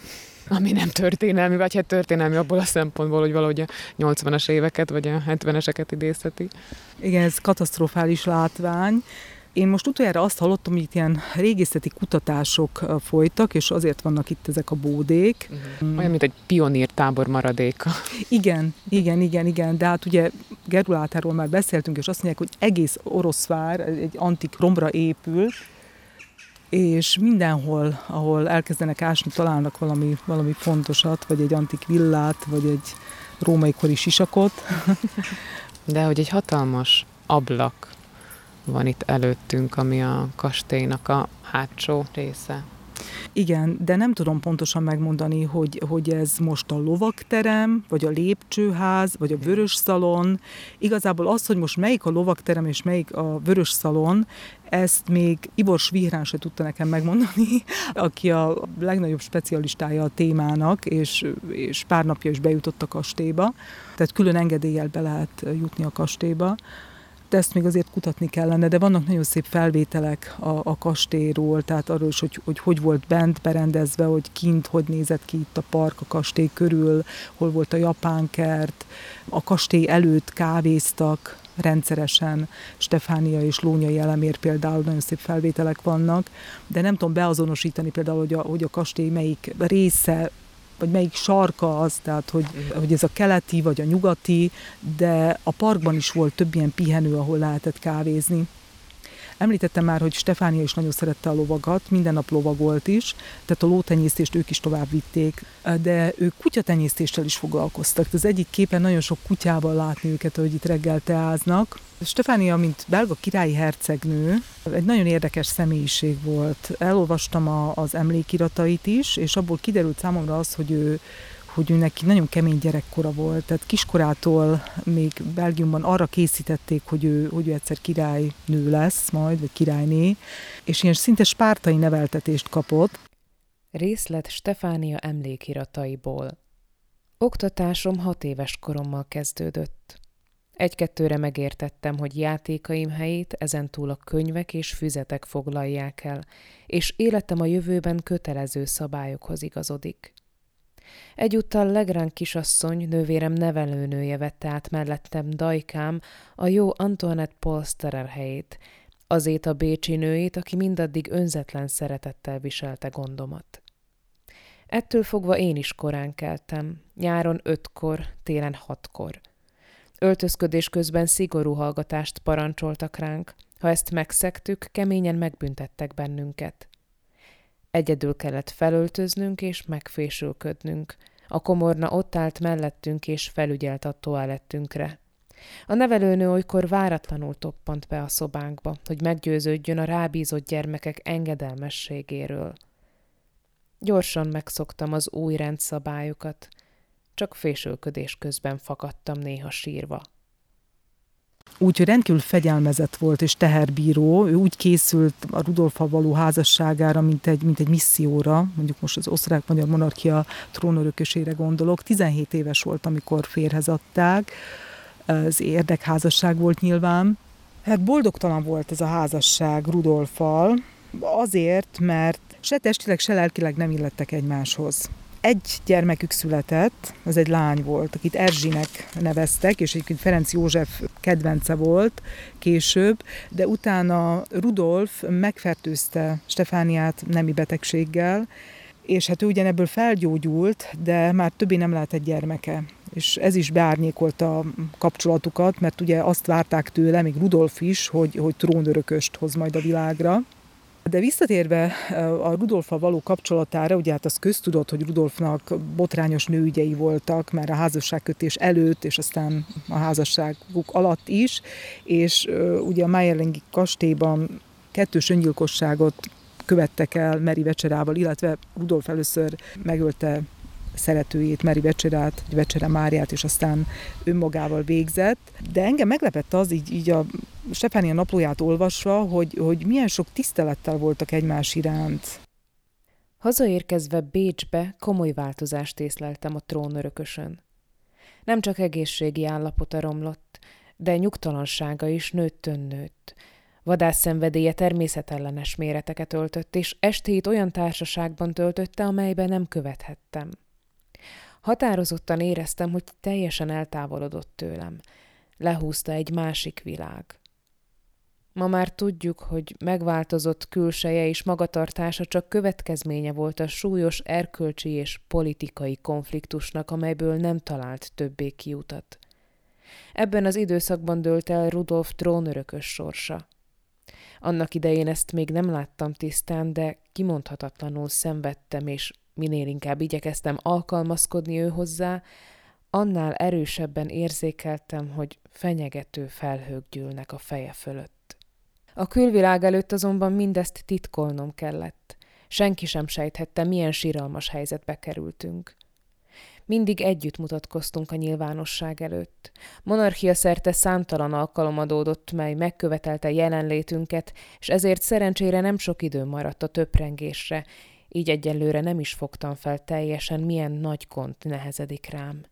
ami nem történelmi, vagy hát történelmi abból a szempontból, hogy valahogy a 80-as éveket, vagy a 70-eseket idézheti. Igen, ez katasztrofális látvány. Én most utoljára azt hallottam, hogy itt ilyen régészeti kutatások folytak, és azért vannak itt ezek a bódék. Uh-huh. Olyan, mint egy pionír tábor maradéka. Igen, igen, igen, igen, de hát ugye Gerulátáról már beszéltünk, és azt mondják, hogy egész Oroszvár egy antik romra épül, és mindenhol, ahol elkezdenek ásni, találnak valami, valami fontosat, vagy egy antik villát, vagy egy római kori sisakot. De hogy egy hatalmas ablak van itt előttünk, ami a kastélynak a hátsó része. Igen, de nem tudom pontosan megmondani, hogy, hogy ez most a lovakterem, vagy a lépcsőház, vagy a vörös szalon. Igazából az, hogy most melyik a lovakterem és melyik a vörös szalon, ezt még Ivor Svihrán se tudta nekem megmondani, aki a legnagyobb specialistája a témának, és, és pár napja is bejutott a kastélyba. Tehát külön engedéllyel be lehet jutni a kastélyba ezt még azért kutatni kellene, de vannak nagyon szép felvételek a, a kastélyról, tehát arról is, hogy, hogy hogy volt bent berendezve, hogy kint hogy nézett ki itt a park a kastély körül, hol volt a japán kert, a kastély előtt kávéztak rendszeresen Stefánia és Lónyai elemér például nagyon szép felvételek vannak, de nem tudom beazonosítani például, hogy a, hogy a kastély melyik része vagy melyik sarka az, tehát hogy, hogy ez a keleti vagy a nyugati, de a parkban is volt több ilyen pihenő, ahol lehetett kávézni. Említettem már, hogy Stefánia is nagyon szerette a lovagat, minden nap lovagolt is, tehát a lótenyésztést ők is tovább vitték, de ők kutyatenyésztéssel is foglalkoztak. Az egyik képen nagyon sok kutyával látni őket, hogy itt reggel teáznak. Stefánia, mint belga királyi hercegnő, egy nagyon érdekes személyiség volt. Elolvastam a, az emlékiratait is, és abból kiderült számomra az, hogy ő hogy ő neki nagyon kemény gyerekkora volt, tehát kiskorától még Belgiumban arra készítették, hogy ő, hogy ő egyszer királynő lesz majd, vagy királyné, és ilyen szinte spártai neveltetést kapott. Részlet Stefánia emlékirataiból. Oktatásom hat éves korommal kezdődött. Egy-kettőre megértettem, hogy játékaim helyét ezentúl a könyvek és füzetek foglalják el, és életem a jövőben kötelező szabályokhoz igazodik. Egyúttal Legrand kisasszony, nővérem nevelőnője vette át mellettem dajkám a jó Antoinette Polsterer helyét, azét a bécsi nőjét, aki mindaddig önzetlen szeretettel viselte gondomat. Ettől fogva én is korán keltem, nyáron ötkor, télen hatkor. Öltözködés közben szigorú hallgatást parancsoltak ránk, ha ezt megszektük, keményen megbüntettek bennünket. Egyedül kellett felöltöznünk és megfésülködnünk. A komorna ott állt mellettünk és felügyelt a toalettünkre. A nevelőnő olykor váratlanul toppant be a szobánkba, hogy meggyőződjön a rábízott gyermekek engedelmességéről. Gyorsan megszoktam az új rendszabályokat, csak fésülködés közben fakadtam néha sírva. Úgyhogy rendkívül fegyelmezett volt és teherbíró. Ő úgy készült a Rudolfa való házasságára, mint egy, mint egy misszióra, mondjuk most az osztrák-magyar monarchia trónörökösére gondolok. 17 éves volt, amikor férhez adták. Ez érdekházasság volt nyilván. Hát boldogtalan volt ez a házasság Rudolfal, azért, mert se testileg, se lelkileg nem illettek egymáshoz. Egy gyermekük született, az egy lány volt, akit Erzsinek neveztek, és egyébként Ferenc József kedvence volt később, de utána Rudolf megfertőzte Stefániát nemi betegséggel, és hát ő ugyanebből felgyógyult, de már többé nem lehetett gyermeke. És ez is beárnyékolta a kapcsolatukat, mert ugye azt várták tőle, még Rudolf is, hogy, hogy trónörököst hoz majd a világra. De visszatérve a Rudolfa való kapcsolatára, ugye hát az köztudott, hogy Rudolfnak botrányos nőügyei voltak, már a házasságkötés előtt, és aztán a házasságuk alatt is, és ugye a Meyerlingi kastélyban kettős öngyilkosságot követtek el Meri Vecserával, illetve Rudolf először megölte szeretőjét, Meri Vecserát, Vecsere Máriát, és aztán önmagával végzett. De engem meglepett az, így, így a Stefánia naplóját olvasva, hogy, hogy milyen sok tisztelettel voltak egymás iránt. Hazaérkezve Bécsbe komoly változást észleltem a trónörökösön. Nem csak egészségi állapota romlott, de nyugtalansága is nőttön nőtt. Vadászszenvedélye természetellenes méreteket öltött, és estét olyan társaságban töltötte, amelyben nem követhettem. Határozottan éreztem, hogy teljesen eltávolodott tőlem. Lehúzta egy másik világ. Ma már tudjuk, hogy megváltozott külseje és magatartása csak következménye volt a súlyos erkölcsi és politikai konfliktusnak, amelyből nem talált többé kiutat. Ebben az időszakban dőlt el Rudolf trónörökös sorsa. Annak idején ezt még nem láttam tisztán, de kimondhatatlanul szenvedtem, és minél inkább igyekeztem alkalmazkodni ő hozzá, annál erősebben érzékeltem, hogy fenyegető felhők gyűlnek a feje fölött. A külvilág előtt azonban mindezt titkolnom kellett. Senki sem sejthette, milyen síralmas helyzetbe kerültünk. Mindig együtt mutatkoztunk a nyilvánosság előtt. Monarchia szerte számtalan alkalom adódott, mely megkövetelte jelenlétünket, és ezért szerencsére nem sok idő maradt a töprengésre, így egyelőre nem is fogtam fel teljesen, milyen nagy gond nehezedik rám.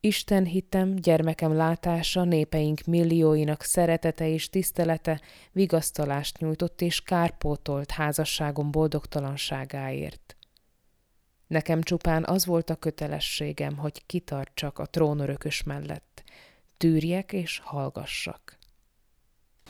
Isten hitem, gyermekem látása, népeink millióinak szeretete és tisztelete vigasztalást nyújtott és kárpótolt házasságom boldogtalanságáért. Nekem csupán az volt a kötelességem, hogy kitartsak a trónörökös mellett, tűrjek és hallgassak.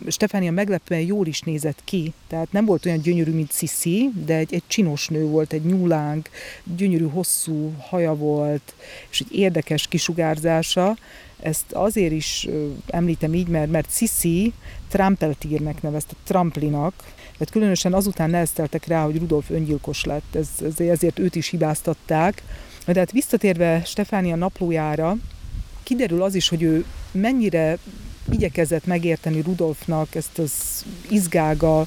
Stefánia meglepően jól is nézett ki, tehát nem volt olyan gyönyörű, mint Sisi, de egy, egy csinos nő volt, egy nyúlánk, gyönyörű hosszú haja volt, és egy érdekes kisugárzása. Ezt azért is említem így, mert, mert Sisi Trampeltírnek nevezte, Tramplinak, mert különösen azután nehezteltek rá, hogy Rudolf öngyilkos lett, ez, ezért őt is hibáztatták. De hát visszatérve Stefánia naplójára, kiderül az is, hogy ő mennyire igyekezett megérteni Rudolfnak ezt az izgága,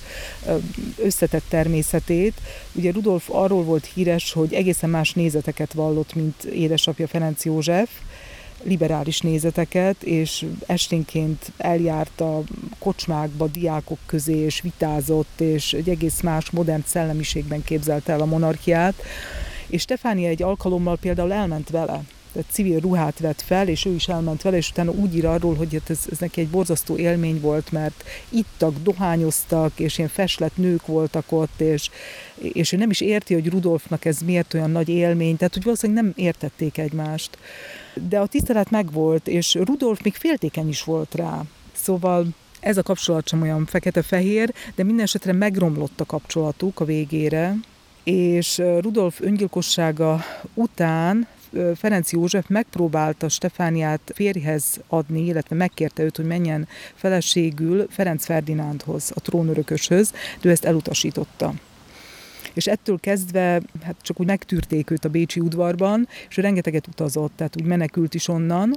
összetett természetét. Ugye Rudolf arról volt híres, hogy egészen más nézeteket vallott, mint édesapja Ferenc József, liberális nézeteket, és esténként eljárt a kocsmákba, diákok közé, és vitázott, és egy egész más modern szellemiségben képzelte el a monarchiát. És Stefánia egy alkalommal például elment vele civil ruhát vett fel, és ő is elment vele, és utána úgy ír arról, hogy hát ez, ez neki egy borzasztó élmény volt, mert ittak, dohányoztak, és ilyen feslett nők voltak ott, és, és ő nem is érti, hogy Rudolfnak ez miért olyan nagy élmény, tehát hogy valószínűleg nem értették egymást. De a tisztelet megvolt, és Rudolf még féltékeny is volt rá. Szóval ez a kapcsolat sem olyan fekete-fehér, de minden esetre megromlott a kapcsolatuk a végére, és Rudolf öngyilkossága után Ferenc József megpróbálta Stefániát férjhez adni, illetve megkérte őt, hogy menjen feleségül Ferenc Ferdinándhoz, a trónörököshöz, de ő ezt elutasította és ettől kezdve hát csak úgy megtűrték őt a Bécsi udvarban, és ő rengeteget utazott, tehát úgy menekült is onnan.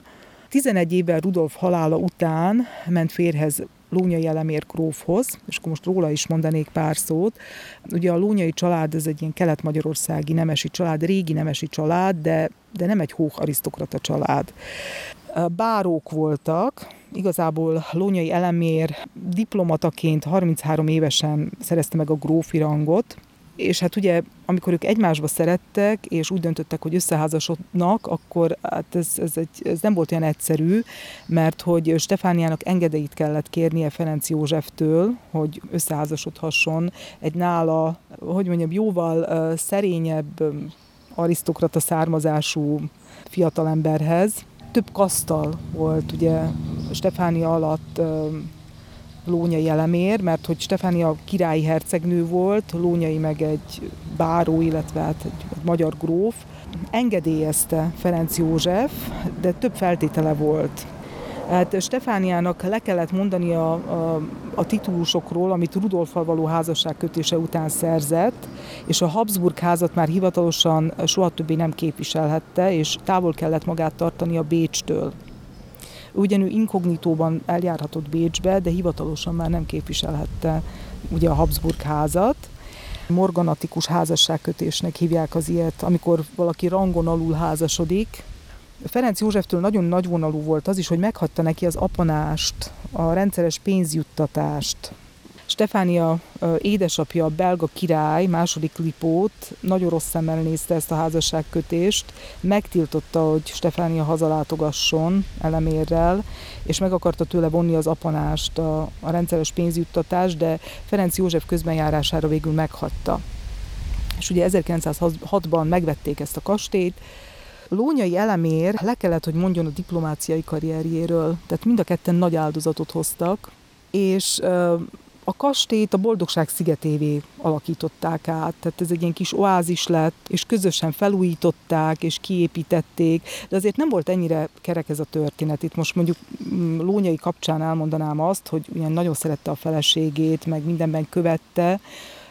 11 évvel Rudolf halála után ment férhez Lónyai Elemér grófhoz, és akkor most róla is mondanék pár szót. Ugye a Lónyai család, ez egy ilyen kelet-magyarországi nemesi család, régi nemesi család, de, de nem egy hók arisztokrata család. Bárók voltak, igazából Lónyai Elemér diplomataként 33 évesen szerezte meg a grófi rangot, és hát ugye, amikor ők egymásba szerettek, és úgy döntöttek, hogy összeházasodnak, akkor hát ez, ez, egy, ez nem volt olyan egyszerű, mert hogy Stefániának engedélyt kellett kérnie Ferenc Józseftől, hogy összeházasodhasson egy nála, hogy mondjam, jóval uh, szerényebb, um, arisztokrata származású fiatalemberhez. Több kasztal volt ugye Stefánia alatt um, Lónyai elemér, mert hogy Stefánia királyi hercegnő volt, Lónyai meg egy báró, illetve hát egy, egy magyar gróf. Engedélyezte Ferenc József, de több feltétele volt. Hát Stefániának le kellett mondani a, a, a titulusokról, amit Rudolfal való házasság kötése után szerzett, és a Habsburg házat már hivatalosan soha többé nem képviselhette, és távol kellett magát tartani a Bécstől. Ugyanő inkognitóban eljárhatott Bécsbe, de hivatalosan már nem képviselhette ugye a Habsburg házat. Morganatikus házasságkötésnek hívják az ilyet, amikor valaki rangon alul házasodik. Ferenc Józseftől nagyon nagyvonalú volt az is, hogy meghagyta neki az apanást, a rendszeres pénzjuttatást, Stefánia édesapja, belga király, második Lipót nagyon rossz szemmel nézte ezt a házasságkötést, megtiltotta, hogy Stefánia hazalátogasson elemérrel, és meg akarta tőle vonni az apanást, a, a rendszeres pénzjuttatást, de Ferenc József közbenjárására végül meghagyta. És ugye 1906-ban megvették ezt a kastélyt, Lónyai elemér le kellett, hogy mondjon a diplomáciai karrierjéről, tehát mind a ketten nagy áldozatot hoztak, és a kastélyt a Boldogság szigetévé alakították át, tehát ez egy ilyen kis oázis lett, és közösen felújították, és kiépítették, de azért nem volt ennyire kerek ez a történet. Itt most mondjuk mm, Lónyai kapcsán elmondanám azt, hogy ilyen nagyon szerette a feleségét, meg mindenben követte,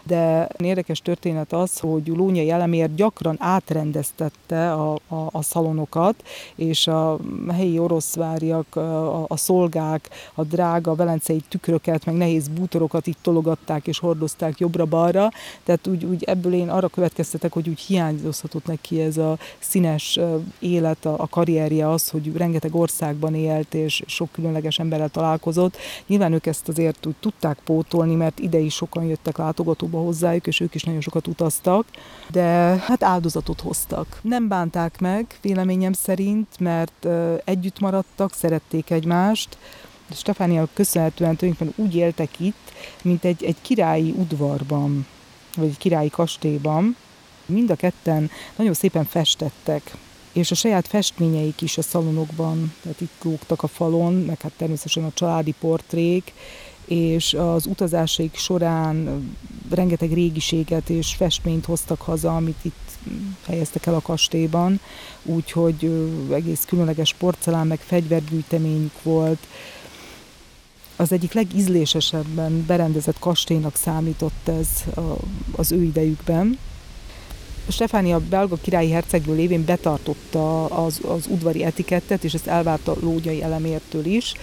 de érdekes történet az, hogy Lónyai Elemér gyakran átrendeztette a, a, a szalonokat, és a helyi oroszváriak, a, a szolgák, a drága velencei tükröket, meg nehéz bútorokat itt tologatták és hordozták jobbra-balra, tehát úgy, úgy ebből én arra következtetek, hogy úgy hiányozhatott neki ez a színes élet, a, a karrierje az, hogy rengeteg országban élt, és sok különleges emberrel találkozott. Nyilván ők ezt azért úgy tudták pótolni, mert ide is sokan jöttek látogató autóba hozzájuk, és ők is nagyon sokat utaztak, de hát áldozatot hoztak. Nem bánták meg, véleményem szerint, mert együtt maradtak, szerették egymást, Stefánia köszönhetően tulajdonképpen úgy éltek itt, mint egy, egy királyi udvarban, vagy egy királyi kastélyban. Mind a ketten nagyon szépen festettek. és a saját festményeik is a szalonokban, tehát itt lógtak a falon, meg hát természetesen a családi portrék, és az utazásaik során rengeteg régiséget és festményt hoztak haza, amit itt helyeztek el a kastélyban, úgyhogy egész különleges porcelán, meg fegyvergyűjteményük volt. Az egyik legízlésesebben berendezett kastélynak számított ez az ő idejükben. Stefánia belga királyi hercegből lévén betartotta az, az udvari etikettet, és ezt elvárta Lógyai elemértől is,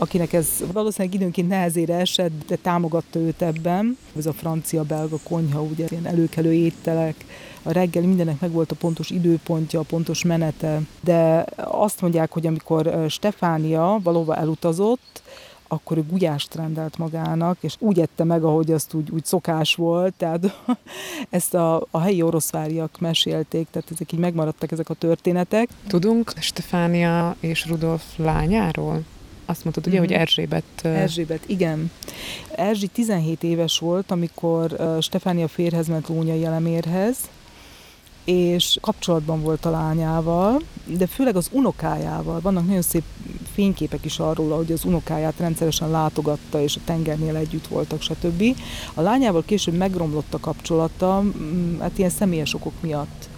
akinek ez valószínűleg időnként nehezére esett, de támogatta őt ebben. Ez a francia-belga konyha, ugye ilyen előkelő ételek, a reggel mindennek meg volt a pontos időpontja, a pontos menete, de azt mondják, hogy amikor Stefánia valóban elutazott, akkor ő gulyást rendelt magának, és úgy ette meg, ahogy azt úgy, úgy szokás volt, tehát ezt a, a helyi oroszváriak mesélték, tehát ezek így megmaradtak ezek a történetek. Tudunk Stefánia és Rudolf lányáról? Azt mondtad ugye, mm-hmm. hogy Erzsébet... Erzsébet, igen. Erzsi 17 éves volt, amikor Stefánia férhez ment Lónyai Elemérhez, és kapcsolatban volt a lányával, de főleg az unokájával. Vannak nagyon szép fényképek is arról, hogy az unokáját rendszeresen látogatta, és a tengernél együtt voltak, stb. A lányával később megromlott a kapcsolata, hát ilyen személyes okok miatt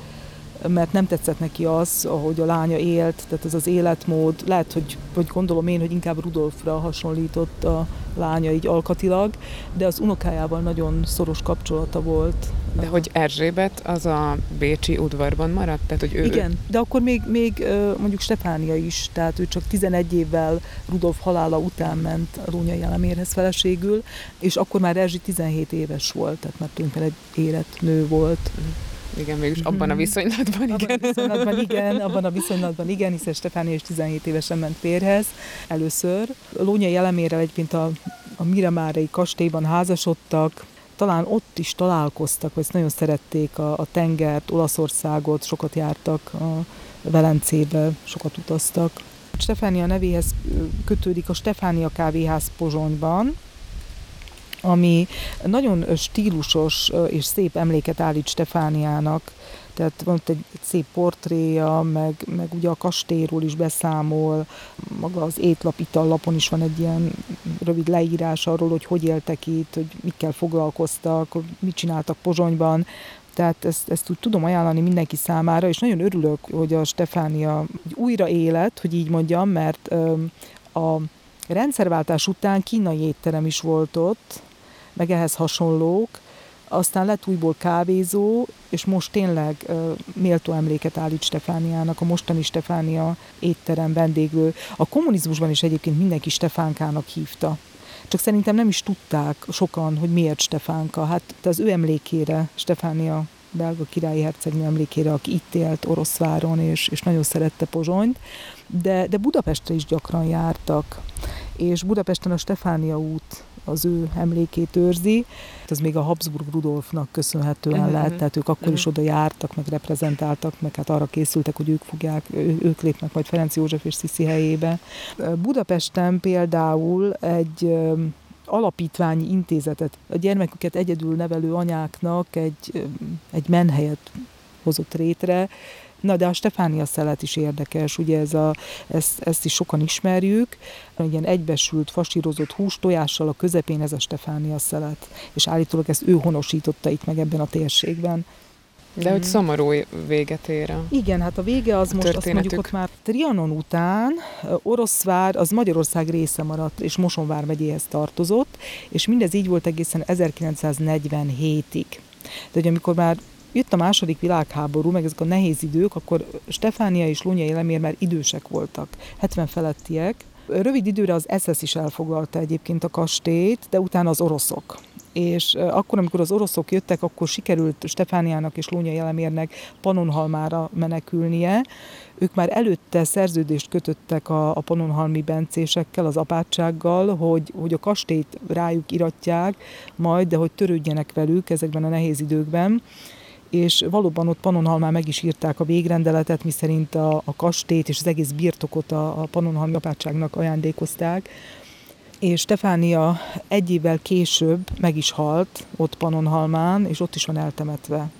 mert nem tetszett neki az, ahogy a lánya élt, tehát ez az életmód, lehet, hogy, vagy gondolom én, hogy inkább Rudolfra hasonlított a lánya így alkatilag, de az unokájával nagyon szoros kapcsolata volt. De hogy Erzsébet az a Bécsi udvarban maradt? Tehát, hogy ő... Igen, de akkor még, még mondjuk Stefánia is, tehát ő csak 11 évvel Rudolf halála után ment a Lónyai Elemérhez feleségül, és akkor már Erzsi 17 éves volt, tehát már tulajdonképpen egy életnő volt. Mm igen, mégis abban a mhm. viszonylatban, igen. Abban a viszonylatban igen, abban a viszonylatban igen, hiszen Stefánia is 17 évesen ment férhez először. Lónyai elemére egyébként a, a Miramárei kastélyban házasodtak, talán ott is találkoztak, vagy nagyon szerették a, a tengert, Olaszországot, sokat jártak a Velencébe, sokat utaztak. Stefánia nevéhez kötődik a Stefánia kávéház Pozsonyban, ami nagyon stílusos és szép emléket állít Stefániának, tehát van egy, egy szép portréja, meg, meg ugye a kastélyról is beszámol, maga az étlap itallapon is van egy ilyen rövid leírás arról, hogy hogy éltek itt, hogy mikkel foglalkoztak, mit csináltak Pozsonyban, tehát ezt, ezt úgy tudom ajánlani mindenki számára, és nagyon örülök, hogy a Stefánia újra élet, hogy így mondjam, mert a rendszerváltás után kínai étterem is volt ott, meg ehhez hasonlók, aztán lett újból kávézó, és most tényleg uh, méltó emléket állít Stefániának, a mostani Stefánia étterem vendéglő. A kommunizmusban is egyébként mindenki Stefánkának hívta. Csak szerintem nem is tudták sokan, hogy miért Stefánka. Hát az ő emlékére, Stefánia belga királyi hercegnő emlékére, aki itt élt Oroszváron, és, és nagyon szerette Pozsonyt, de, de Budapestre is gyakran jártak, és Budapesten a Stefánia út az ő emlékét őrzi. Ez még a Habsburg Rudolfnak köszönhetően uh-huh. lehet, tehát ők akkor uh-huh. is oda jártak, meg reprezentáltak, meg hát arra készültek, hogy ők fogják, ők lépnek majd Ferenc József és Sziszi helyébe. Budapesten például egy alapítványi intézetet, a gyermeküket egyedül nevelő anyáknak egy, egy menhelyet hozott rétre, Na, de a Stefánia szelet is érdekes, ugye ez a, ezt, ezt is sokan ismerjük, ilyen egybesült, fasírozott hús tojással a közepén ez a Stefánia szelet, és állítólag ezt ő honosította itt meg ebben a térségben. De hogy szomorú véget ér a Igen, hát a vége az a most azt mondjuk ott már Trianon után Oroszvár az Magyarország része maradt, és Mosonvár megyéhez tartozott, és mindez így volt egészen 1947-ig. De hogy amikor már jött a második világháború, meg ezek a nehéz idők, akkor Stefánia és Lunya Lemér már idősek voltak, 70 felettiek. Rövid időre az SS is elfoglalta egyébként a kastélyt, de utána az oroszok és akkor, amikor az oroszok jöttek, akkor sikerült Stefániának és Lónya Jelemérnek Panonhalmára menekülnie. Ők már előtte szerződést kötöttek a, a panonhalmi bencésekkel, az apátsággal, hogy, hogy a kastélyt rájuk iratják majd, de hogy törődjenek velük ezekben a nehéz időkben és valóban ott Panonhalmán meg is írták a végrendeletet, miszerint a, a kastét és az egész birtokot a, a Panonhalmi apátságnak ajándékozták, és Stefánia egy évvel később meg is halt ott Panonhalmán, és ott is van eltemetve.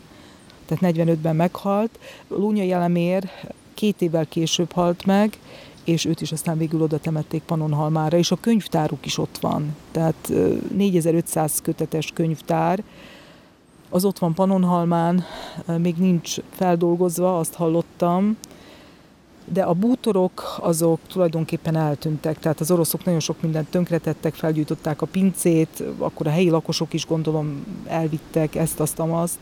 Tehát 45-ben meghalt. Lúnya Jelemér két évvel később halt meg, és őt is aztán végül oda temették Panonhalmára, és a könyvtáruk is ott van. Tehát 4500 kötetes könyvtár, az ott van Panonhalmán, még nincs feldolgozva, azt hallottam, de a bútorok azok tulajdonképpen eltűntek, tehát az oroszok nagyon sok mindent tönkretettek, felgyújtották a pincét, akkor a helyi lakosok is gondolom elvittek ezt, azt, azt,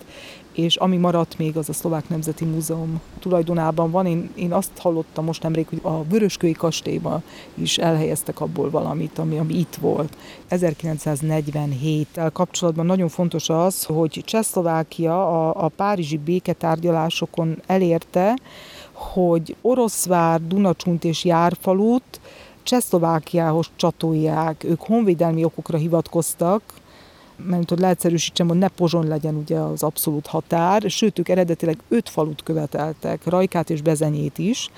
és ami maradt még, az a Szlovák Nemzeti Múzeum tulajdonában van. Én, én azt hallottam most nemrég, hogy a Vöröskői kastélyban is elhelyeztek abból valamit, ami, ami itt volt. 1947-tel kapcsolatban nagyon fontos az, hogy Csehszlovákia a, a párizsi béketárgyalásokon elérte, hogy Oroszvár, Dunacsunt és Járfalut Csehszlovákiához csatolják. Ők honvédelmi okokra hivatkoztak, mert hogy leegyszerűsítsem, hogy ne Pozson legyen ugye az abszolút határ, sőt, ők eredetileg öt falut követeltek, Rajkát és Bezenyét is,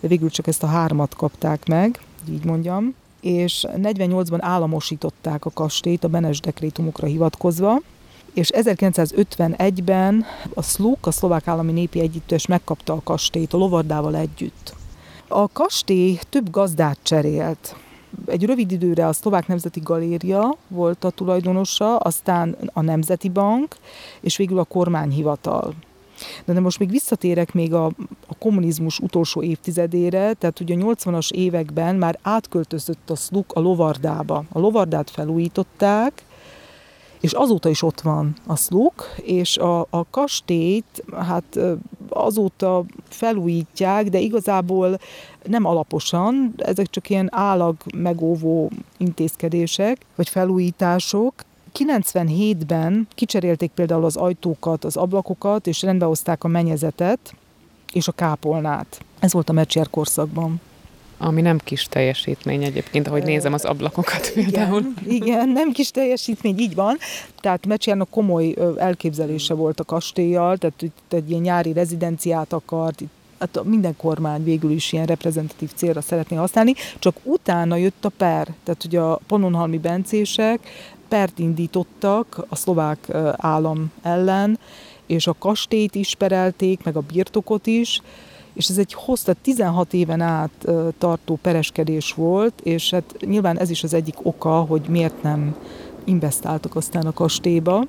de végül csak ezt a hármat kapták meg, így mondjam, és 48-ban államosították a kastélyt a Benes dekrétumokra hivatkozva, és 1951-ben a SZLUK, a Szlovák Állami Népi Együttes megkapta a kastélyt a Lovardával együtt. A kastély több gazdát cserélt. Egy rövid időre a Szlovák Nemzeti Galéria volt a tulajdonosa, aztán a Nemzeti Bank, és végül a kormányhivatal. De, de most még visszatérek még a, a kommunizmus utolsó évtizedére, tehát ugye a 80-as években már átköltözött a SZLUK a Lovardába. A Lovardát felújították, és azóta is ott van a szluk, és a, a kastélyt hát azóta felújítják, de igazából nem alaposan, ezek csak ilyen állag megóvó intézkedések, vagy felújítások. 97-ben kicserélték például az ajtókat, az ablakokat, és rendbehozták a mennyezetet és a kápolnát. Ez volt a Mecsér korszakban. Ami nem kis teljesítmény egyébként, ahogy nézem az ablakokat például. Igen, igen nem kis teljesítmény, így van. Tehát Mecsiának komoly elképzelése volt a kastélyjal, tehát itt egy ilyen nyári rezidenciát akart, itt hát minden kormány végül is ilyen reprezentatív célra szeretné használni, csak utána jött a per, tehát ugye a panonhalmi bencések pert indítottak a szlovák állam ellen, és a kastélyt is perelték, meg a birtokot is, és ez egy hosszú, 16 éven át tartó pereskedés volt, és hát nyilván ez is az egyik oka, hogy miért nem investáltak aztán a kastélyba,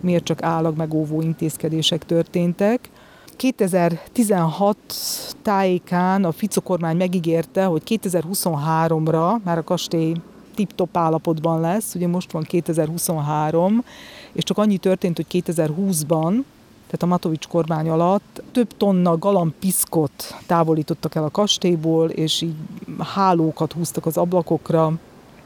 miért csak állag megóvó intézkedések történtek. 2016 tájékán a Fico kormány megígérte, hogy 2023-ra már a kastély tip-top állapotban lesz, ugye most van 2023, és csak annyi történt, hogy 2020-ban tehát a Matovics kormány alatt több tonna galampiszkot távolítottak el a kastélyból, és így hálókat húztak az ablakokra,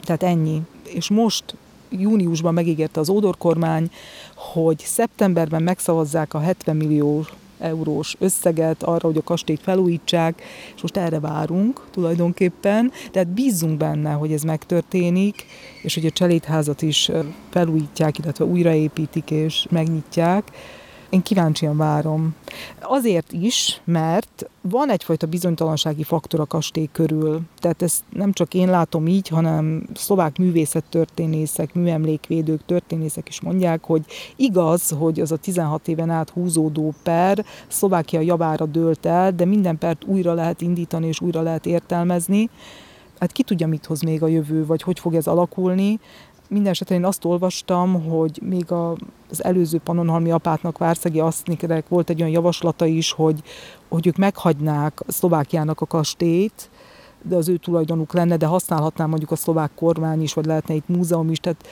tehát ennyi. És most júniusban megígérte az Ódor kormány, hogy szeptemberben megszavazzák a 70 millió eurós összeget arra, hogy a kastélyt felújítsák, és most erre várunk tulajdonképpen. Tehát bízunk benne, hogy ez megtörténik, és hogy a cselédházat is felújítják, illetve újraépítik és megnyitják én kíváncsian várom. Azért is, mert van egyfajta bizonytalansági faktor a kastély körül. Tehát ezt nem csak én látom így, hanem szlovák művészettörténészek, műemlékvédők, történészek is mondják, hogy igaz, hogy az a 16 éven át húzódó per Szlovákia javára dőlt el, de minden pert újra lehet indítani és újra lehet értelmezni. Hát ki tudja, mit hoz még a jövő, vagy hogy fog ez alakulni, minden esetre én azt olvastam, hogy még a, az előző panonhalmi apátnak, Várszegi Aszniknek volt egy olyan javaslata is, hogy, hogy ők meghagynák a Szlovákiának a kastélyt, de az ő tulajdonuk lenne, de használhatná mondjuk a szlovák kormány is, vagy lehetne itt múzeum is, tehát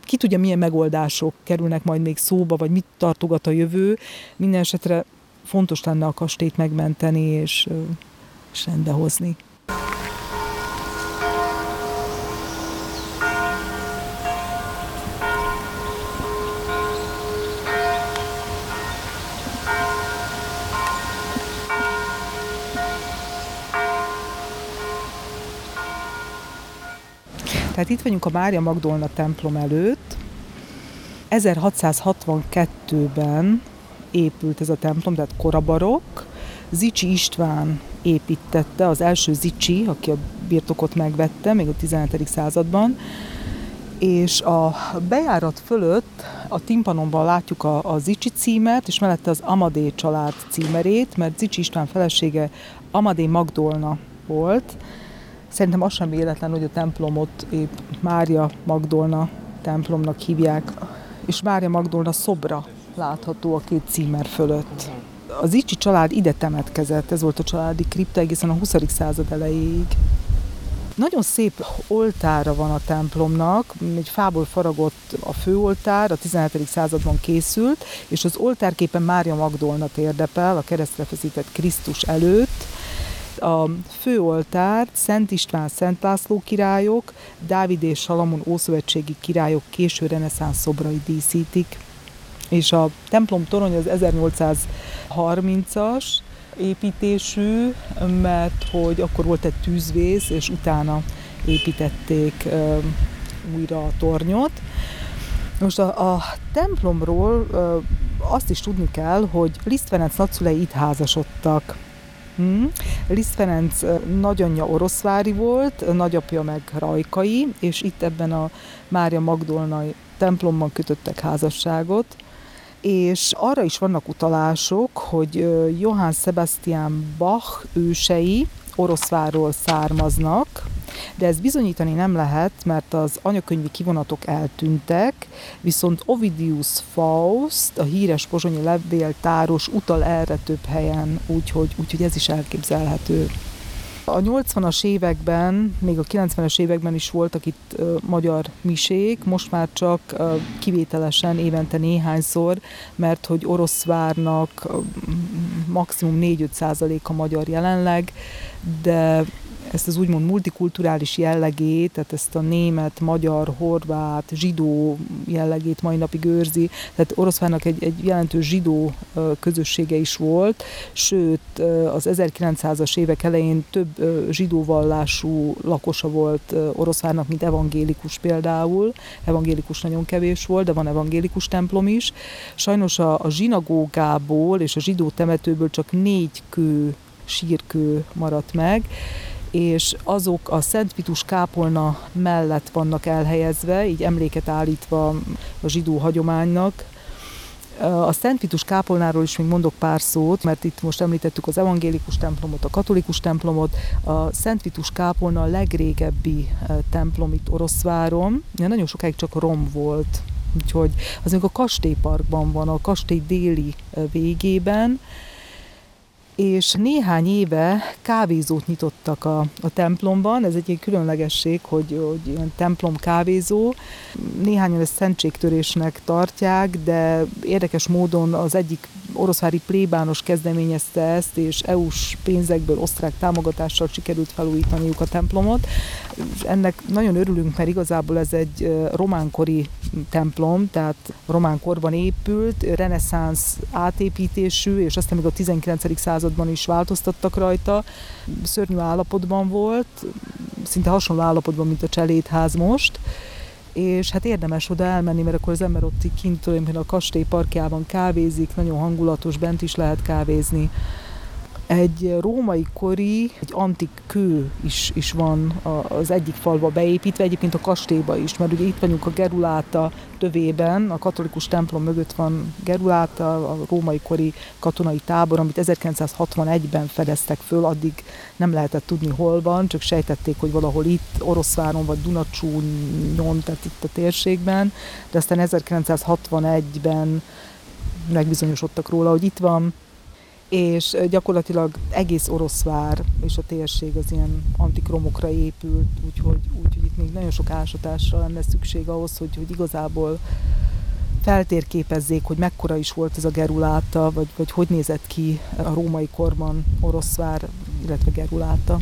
ki tudja, milyen megoldások kerülnek majd még szóba, vagy mit tartogat a jövő. Minden esetre fontos lenne a kastélyt megmenteni és, és rendbehozni. Tehát itt vagyunk a Mária Magdolna templom előtt. 1662-ben épült ez a templom, tehát korabarok. Zicsi István építette, az első Zicsi, aki a birtokot megvette, még a 17. században, és a bejárat fölött a timpanonban látjuk a, a Zicsi címet, és mellette az Amadé család címerét, mert Zicsi István felesége Amadé Magdolna volt. Szerintem az sem véletlen, hogy a templomot épp Mária Magdolna templomnak hívják, és Mária Magdolna szobra látható a két címer fölött. Az Icsi család ide temetkezett, ez volt a családi kripta egészen a 20. század elejéig. Nagyon szép oltára van a templomnak, egy fából faragott a főoltár, a 17. században készült, és az oltárképen Mária Magdolna érdepel a keresztre feszített Krisztus előtt, a főoltárt Szent István, Szent László királyok, Dávid és Salamon ószövetségi királyok késő reneszánsz szobrai díszítik. És a templom torony az 1830-as, építésű, mert hogy akkor volt egy tűzvész, és utána építették újra a tornyot. Most a, a templomról uh, azt is tudni kell, hogy Liszt Ferenc nagyszülei itt házasodtak. Hmm. Liszt Ferenc nagyanyja oroszvári volt, nagyapja meg rajkai, és itt ebben a Mária Magdolnai templomban kötöttek házasságot és arra is vannak utalások, hogy Johann Sebastian Bach ősei Oroszvárról származnak, de ezt bizonyítani nem lehet, mert az anyakönyvi kivonatok eltűntek, viszont Ovidius Faust, a híres pozsonyi levéltáros utal erre több helyen, úgyhogy, úgyhogy ez is elképzelhető. A 80-as években, még a 90-es években is voltak itt uh, magyar misék, most már csak uh, kivételesen évente néhányszor, mert hogy Oroszvárnak uh, maximum 4-5 százalék a magyar jelenleg, de ezt az úgymond multikulturális jellegét, tehát ezt a német, magyar, horvát, zsidó jellegét mai napig őrzi. Tehát Oroszvárnak egy, egy jelentős zsidó közössége is volt, sőt az 1900-as évek elején több zsidó vallású lakosa volt Oroszvárnak, mint evangélikus például. Evangélikus nagyon kevés volt, de van evangélikus templom is. Sajnos a, a zsinagógából és a zsidó temetőből csak négy kő sírkő maradt meg, és azok a Szent Vitus kápolna mellett vannak elhelyezve, így emléket állítva a zsidó hagyománynak. A Szent Vitus kápolnáról is még mondok pár szót, mert itt most említettük az evangélikus templomot, a katolikus templomot. A Szent Vitus kápolna a legrégebbi eh, templom itt Oroszváron. Nagyon sokáig csak rom volt, úgyhogy az még a kastélyparkban van, a kastély déli eh, végében, és néhány éve kávézót nyitottak a, a templomban, ez egy különlegesség, hogy, hogy ilyen templom kávézó. Néhányan ezt szentségtörésnek tartják, de érdekes módon az egyik oroszvári plébános kezdeményezte ezt, és EU-s pénzekből, osztrák támogatással sikerült felújítaniuk a templomot. Ennek nagyon örülünk, mert igazából ez egy románkori templom, tehát román korban épült, reneszánsz átépítésű, és aztán még a 19. században is változtattak rajta. Szörnyű állapotban volt, szinte hasonló állapotban, mint a cselédház most, és hát érdemes oda elmenni, mert akkor az ember ott kint a kastély parkjában kávézik, nagyon hangulatos, bent is lehet kávézni. Egy római kori, egy antik kő is, is van az egyik falba beépítve, egyébként a kastélyba is, mert ugye itt vagyunk a Geruláta tövében, a katolikus templom mögött van Geruláta, a római kori katonai tábor, amit 1961-ben fedeztek föl, addig nem lehetett tudni hol van, csak sejtették, hogy valahol itt, Oroszváron vagy Dunacsúnyon, tehát itt a térségben, de aztán 1961-ben megbizonyosodtak róla, hogy itt van, és gyakorlatilag egész Oroszvár és a térség az ilyen antikromokra épült, úgyhogy, úgyhogy itt még nagyon sok ásatásra lenne szükség ahhoz, hogy, hogy igazából feltérképezzék, hogy mekkora is volt ez a Geruláta, vagy, vagy hogy nézett ki a római korban Oroszvár, illetve Geruláta.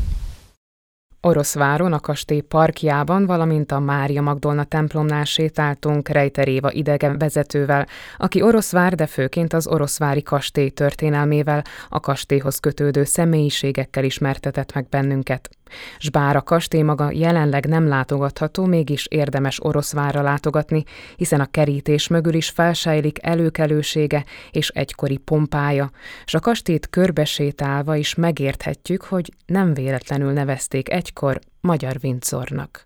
Oroszváron, a kastély parkjában, valamint a Mária Magdolna templomnál sétáltunk Rejter Éva idegen vezetővel, aki oroszvár, de főként az oroszvári kastély történelmével, a kastélyhoz kötődő személyiségekkel ismertetett meg bennünket. S bár a kastély maga jelenleg nem látogatható, mégis érdemes Oroszvárra látogatni, hiszen a kerítés mögül is felsejlik előkelősége és egykori pompája, s a kastélyt körbesétálva is megérthetjük, hogy nem véletlenül nevezték egykor Magyar Vincornak.